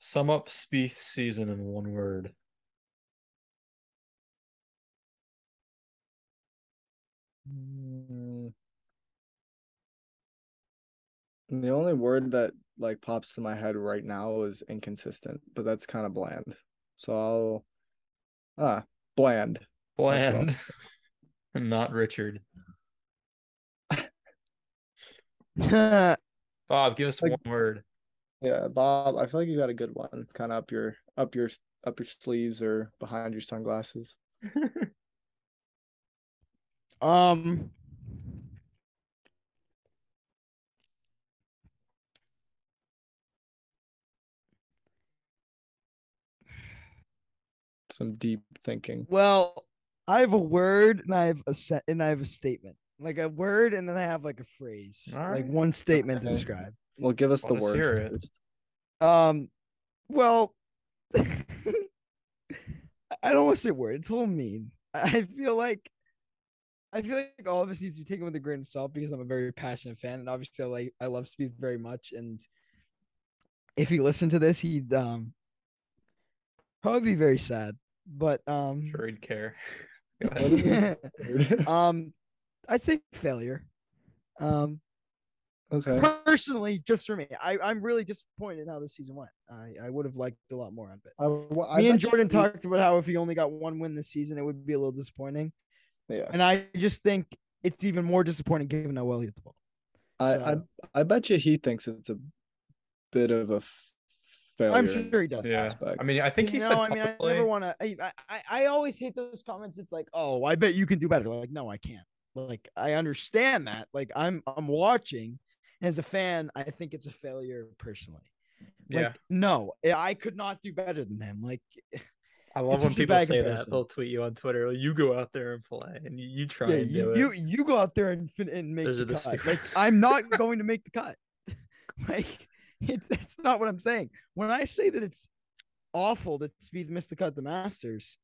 Sum up Spieth's season in one word. Mm. The only word that like pops to my head right now is inconsistent, but that's kind of bland. So I'll ah bland. Bland. Not Richard. Bob, give us Like- one word. Yeah, Bob, I feel like you got a good one, kind of up your up your up your sleeves or behind your sunglasses. um Some deep thinking. Well, I have a word and I have a set and I have a statement. Like a word and then I have like a phrase. All Like one statement to describe. Well, give us the word. hear it. Um well I don't want to say word. It's a little mean. I feel like I feel like all of this needs to be taken with a grain of salt because I'm a very passionate fan and obviously I like I love Spieth very much and if he listened to this he'd um probably be very sad. But um Sure, he'd care. Go What ahead. is Word. um i'd say failure um okay. personally just for me I, i'm really disappointed in how this season went i i would have liked a lot more out of it I, well, I me and bet you jordan talked about how if he only got one win this season it would be a little disappointing Yeah. and i just think it's even more disappointing given how well he hit the ball I, I So- I bet you he thinks it's a bit of a failure. i'm sure he does Yeah. aspects. I mean, I think he you said know, I mean, I never want to. I, I I always hate those comments. It's like, oh, I bet you can do better. Like, no, I can't. Like, I understand that. Like, I'm I'm watching. As a fan, I think it's a failure personally. Like, yeah. no, I I could not do better than him. Like, I love when people say that. They'll tweet you on Twitter. You go out there and play, and you, you try yeah, and you, do you it. you you go out there and fin- and make Those the the cut. Like, I'm not going to make the cut. like, it's that's not what I'm saying. When I say that it's awful that Spieth missed the cut at the Masters,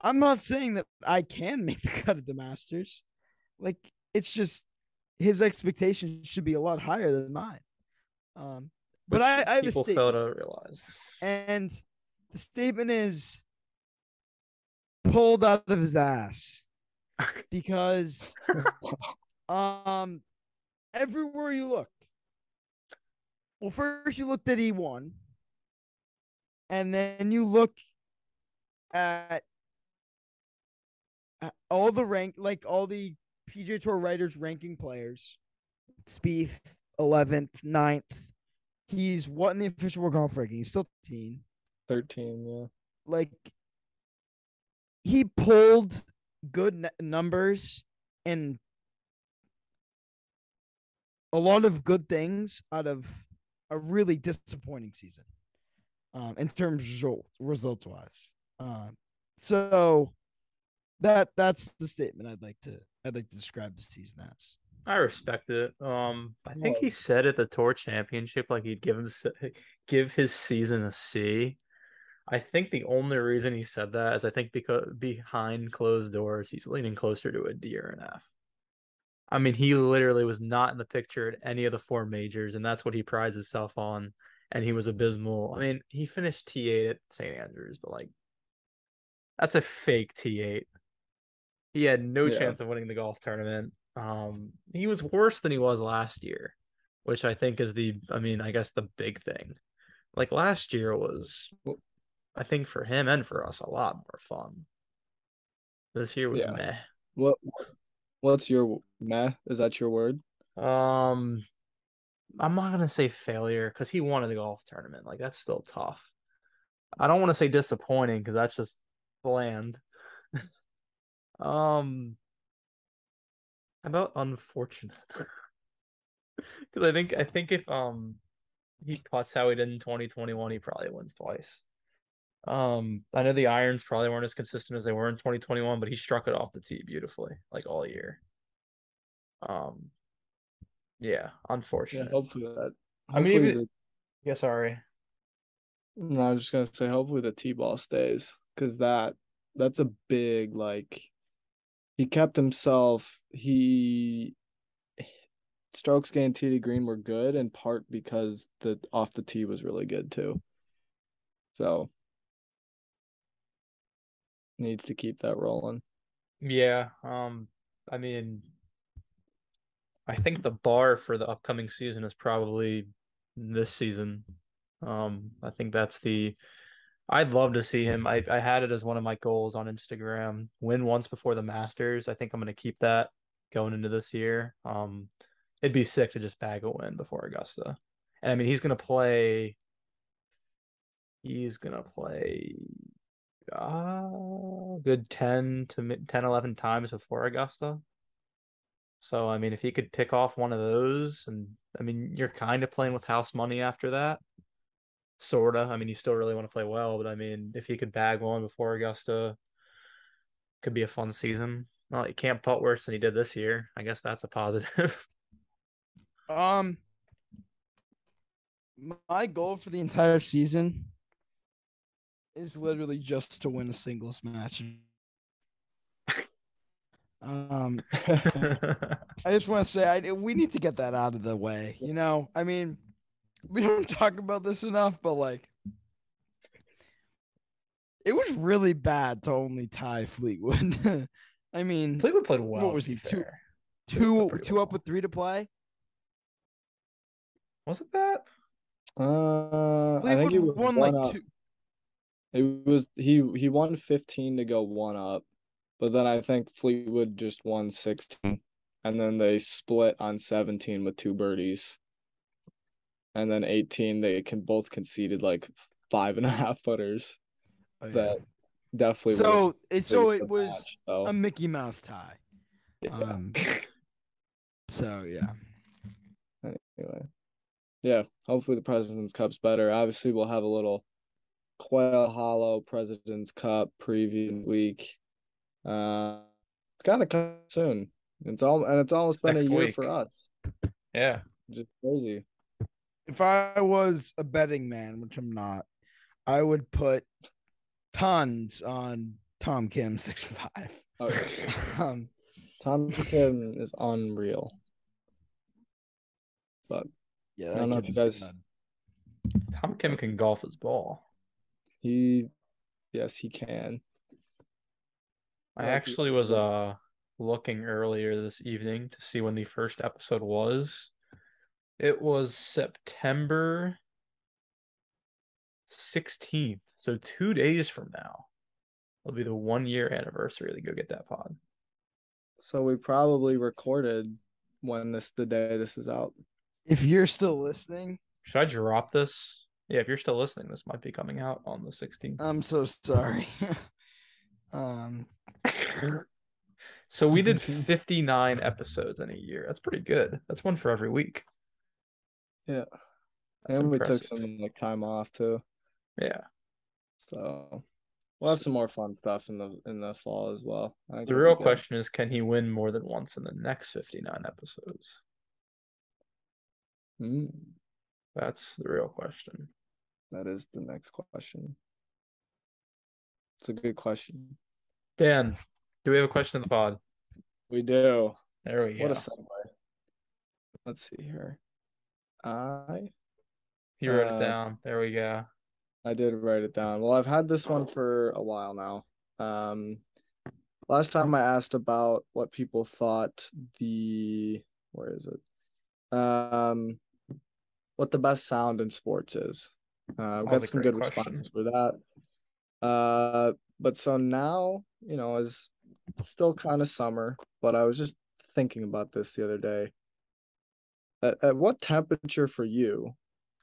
I'm not saying that I can make the cut at the Masters. Like, it's just his expectations should be a lot higher than mine. Um, but I, I have a people fail to realize. and the statement is pulled out of his ass because um everywhere you look well first you looked at e1 and then you look at all the rank like all the PGA Tour writers ranking players Spieth 11th 9th he's what in the official world golf ranking he's still 13 thirteen. Yeah. like he pulled good n- numbers and a lot of good things out of a really disappointing season um in terms of results results wise um so that that's the statement i'd like to i'd like to describe the season as I respect it. Um, I think he said at the tour championship like he'd give him s- give his season a C. I think the only reason he said that is I think because behind closed doors he's leaning closer to a D or an F. I mean, he literally was not in the picture at any of the four majors, and that's what he prides himself on. And he was abysmal. I mean, he finished T eight at St. Andrews, but like, that's a fake T eight. He had no Yeah. chance of winning the golf tournament. Um, he was worse than he was last year, which I think is the, I mean, I guess the big thing. Like last year was, I think for him and for us, a lot more fun. This year was Yeah. meh. What what's your meh? Is that your word? Um, I'm not gonna say failure because he won the golf tournament. Like that's still tough. I don't want to say disappointing because that's just bland. Um, How about unfortunate? Because I think I think if um he puts how he did in 2021, he probably wins twice. Um, I know the irons probably weren't as consistent as they were in 2021, but he struck it off the tee beautifully, like all year. Um, yeah, Yeah, unfortunate. hopefully that. I mean, hopefully even- the- Yeah, sorry. No, I was just gonna say hopefully the T-ball stays because that that's a big like he kept himself he strokes gained tee to green were good in part because the off the tee was really good too. So needs to keep that rolling. Yeah, um, I mean, I think the bar for the upcoming season is probably this season. Um, I think that's the. I'd love to see him. I I had it as one of my goals on Instagram. Win once before the Masters. I think I'm gonna keep that going into this year. Um, it'd be sick to just bag a win before Augusta. And I mean, he's gonna play. He's gonna play uh good 10 to mi- 10 11 times before Augusta. So I mean if he could pick off one of those and I mean you're kind of playing with house money after that. Sorta. I mean you still really want to play well, but I mean if he could bag one before Augusta could be a fun season. Well, he can't putt worse than he did this year. I guess that's a positive. Um, my goal for the entire season is literally just to win a singles match. Um, I just want to say I we need to get that out of the way. You know, I mean, we don't talk about this enough, but like, it was really bad to only tie Fleetwood. I mean, Fleetwood played well. What was he, two-. Fleetwood two two up with three to play. Was it that? Uh, I think he won like up. two. It was he he won 15 to go one up, but then I think Fleetwood just won 16, and then they split on 17 with two birdies, and then 18 they can both conceded like five and a half footers. Oh, yeah. That definitely So it so it was match, though. a Mickey Mouse tie. Yeah. Um, so yeah. Anyway, yeah. Hopefully the President's Cup's better. Obviously, we'll have a little Quail Hollow President's Cup preview week. Uh, it's kind of coming soon. It's all and it's almost been a year week. for us. yeah. Just crazy. If I was a betting man, which I'm not, I would put tons on Tom Kim six five. Oh, yeah. Um, Tom Kim is unreal. But yeah, I don't know if you guys- Tom Kim can golf his ball. he, yes, he can. I Yeah, if you- actually was uh looking earlier this evening to see when the first episode was. It was September 16th. So two days from now. It'll be the one year anniversary of the Go Get That Pod. So we probably recorded when this the day this is out. If you're still listening, Should I drop this? Yeah, if you're still listening, this might be coming out on the 16th. I'm so sorry. um, So we did 59 episodes in a year. That's pretty good. That's one for every week. Yeah. That's and we took impressive. some like time off too. Yeah. So we'll have some more fun stuff in the in the fall as well. The real question is can he win more than once in the next 59 episodes? Mm, That's the real question. that is the next question. It's a good question. Dan, do we have a question in the pod? We do. There we What go. a segue. Let's see here. I He wrote uh, it down. There we go. I did write it down. Well, I've had this one for a while now. Um, last time I asked about what people thought the where is it? Um, what the best sound in sports is. Uh, got some good question. responses for that. Uh, but so now, you know, is still kind of summer, but I was just thinking about this the other day. At, at what temperature for you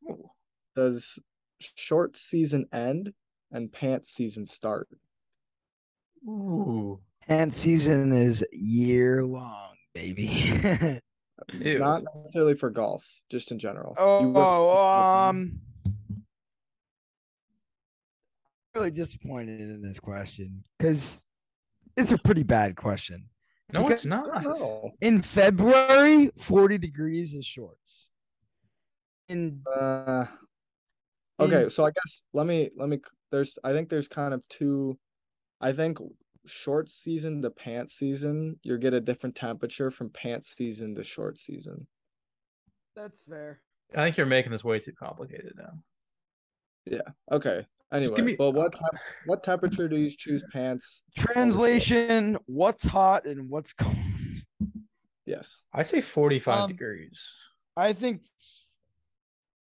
Ooh. does short season end and pants season start? Ooh. and season is year long, baby. Not necessarily for golf, just in general. You oh, work- um, really disappointed in this question because it's a pretty bad question. No, because- it's not. No. In February, 40 degrees is shorts. In Uh, In- okay, so I guess let me let me there's I think there's kind of two I think short season to pants season, you get a different temperature from pants season to short season. that's fair. I think you're making this way too complicated now. Yeah. Okay. Anyway, me- but what temp- what temperature do you choose pants? Translation: What's hot and what's cold? Yes. I say 45 Um, degrees. I think,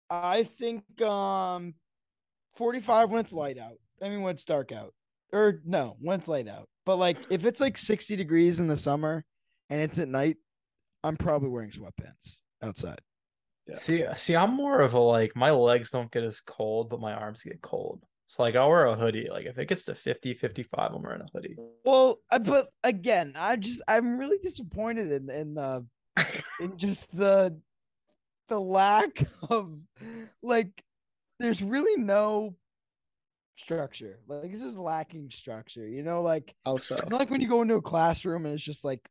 I think, um, 45 when it's light out. I mean, when it's dark out, or no, when it's light out. But like, if it's like 60 degrees in the summer and it's at night, I'm probably wearing sweatpants outside. Yeah. See, see, I'm more of a like my legs don't get as cold, but my arms get cold. So like I'll wear a hoodie. Like if it gets to 50, 55, I'm wearing a hoodie. Well, I- but again, I just I'm really disappointed in in the in just the the lack of like there's really no structure. Like this is lacking structure. You know, like How so? you know, like when you go into a classroom and it's just like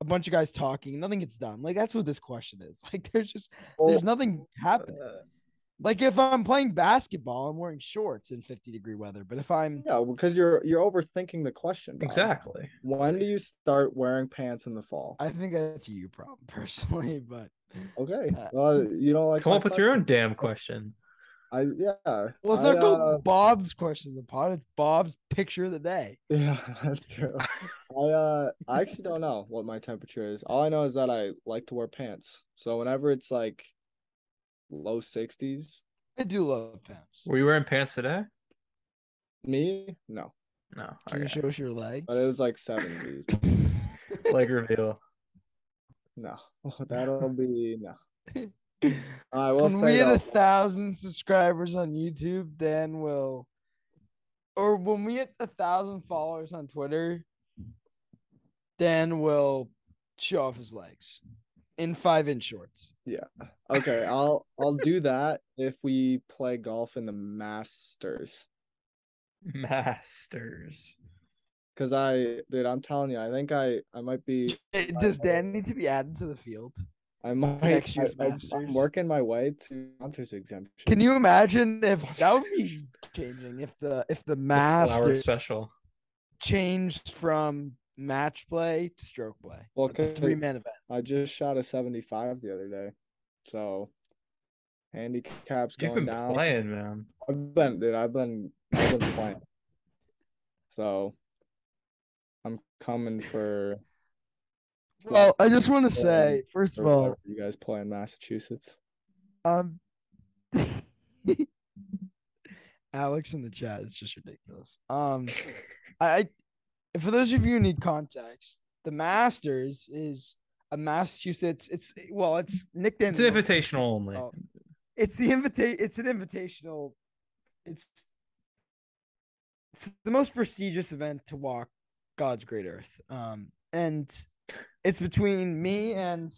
a bunch of guys talking, nothing gets done. Like that's what this question is. Like there's just there's nothing happening. Uh, Like if I'm playing basketball, I'm wearing shorts in 50 degree weather. But if I'm yeah, because you're you're overthinking the question. Bob. Exactly. When do you start wearing pants in the fall? I think that's a you problem personally, but Okay. Uh, Well, you don't like Come up with your own damn question. I yeah. well, it's I, not called uh, Bob's question of the pod. It's Bob's picture of the day. Yeah, that's true. I uh I actually don't know what my temperature is. All I know is that I like to wear pants. So whenever it's like low 60s, I do love pants. Were you wearing pants today? me, no. No. Can you Okay. show us your legs? But it was like 70s. Leg reveal. No. That'll be no. I will when say we hit though, a thousand subscribers on YouTube, Dan will, or when we hit a thousand followers on Twitter, Dan will show off his legs in five inch shorts. Yeah. Okay, I'll I'll do that if we play golf in the Masters. Masters. Cause I dude, I'm telling you, I think I I might be Does Dan need to be added to the field? I might next year's I, I, Masters. I'm working my way to Masters exemption. Can you imagine if that would be changing if the if the Flower Masters special. changed from match play to stroke play, Well, three man event. I just shot a 75 the other day. So handicaps You've going been down. playing, man. I've been dude, I've been I've been playing. So I'm coming for Well, I just want to say, first of all, you guys play in Massachusetts. um, Alex in the chat is just ridiculous. Um, I, I for those of you who need context, the Masters is a Massachusetts. It's well, it's nicknamed. It's an invitational only. Oh. It's the invita- It's an invitational. It's it's the most prestigious event to walk God's great earth. Um, and it's between me and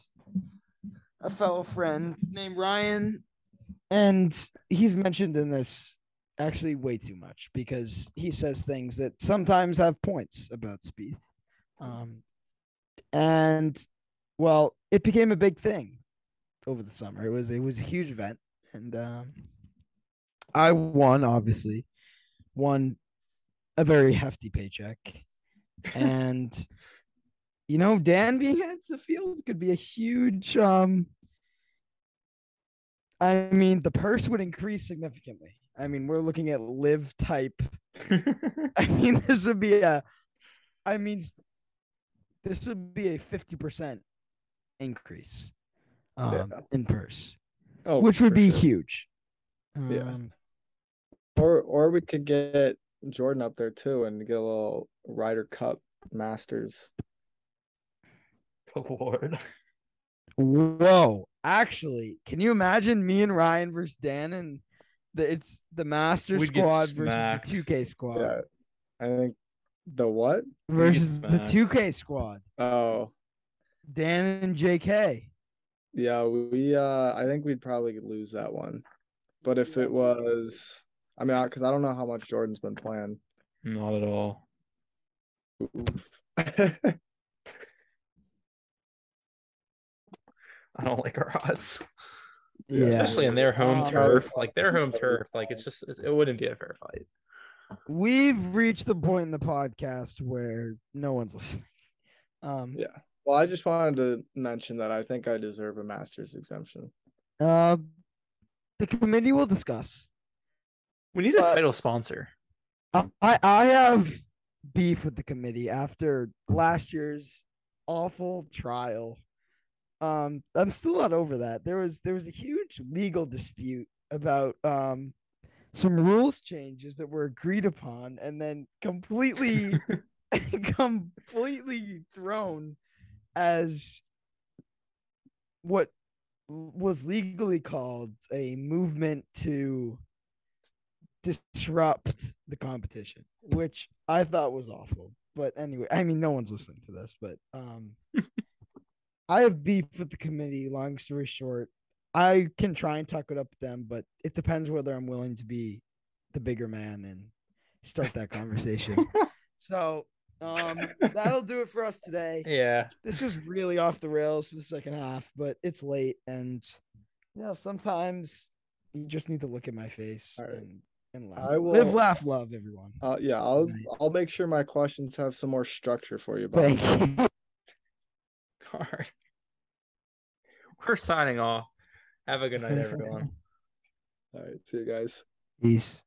a fellow friend named Ryan, and he's mentioned in this actually way too much because he says things that sometimes have points about Spieth. Um, and well, it became a big thing over the summer. It was it was a huge event, and um, I won obviously, won a very hefty paycheck, and you know Dan being headed to the field could be a huge. Um, I mean, the purse would increase significantly. I mean, we're looking at LIV type. I mean, this would be a. I mean, this would be a fifty percent increase um, Yeah. in purse, Oh, which would be sure. huge. Yeah. Um, Or or we could get Jordan up there too and get a little Ryder Cup Masters. Good lord. Whoa! Actually, can you imagine me and Ryan versus Dan and the it's the master We'd squad versus smacked. the two K squad Yeah. I think the what? versus the two K squad. Oh. Dan and JK. Yeah, we uh I think we'd probably lose that one. But if it was I mean, because I don't know how much Jordan's been playing. Not at all. I don't like our odds, Yeah. especially in their home Um, turf. Like their home turf, like it's just it wouldn't be a fair fight. We've reached the point in the podcast where no one's listening. Um, Yeah. Well, I just wanted to mention that I think I deserve a master's exemption. uh, the committee will discuss. We need a But- title sponsor. I I I have beef with the committee after last year's awful trial. Um, I'm still not over that. There was there was a huge legal dispute about um some rules changes that were agreed upon and then completely completely thrown as what was legally called a movement to disrupt the competition, which I thought was awful. But anyway, I mean, no one's listening to this, but um, I have beef with the committee. Long story short, I can try and talk it up with them, but it depends whether I'm willing to be the bigger man and start that conversation. so um, that'll do it for us today. Yeah. This was really off the rails for the second half, but it's late, and you know sometimes you just need to look at my face right. and, and laugh. I will Live, laugh, love, everyone. Uh, yeah, I'll I'll make sure my questions have some more structure for you. Bob. Thank. All right. We're signing off. Have a good night, everyone. All right, see you guys. Peace.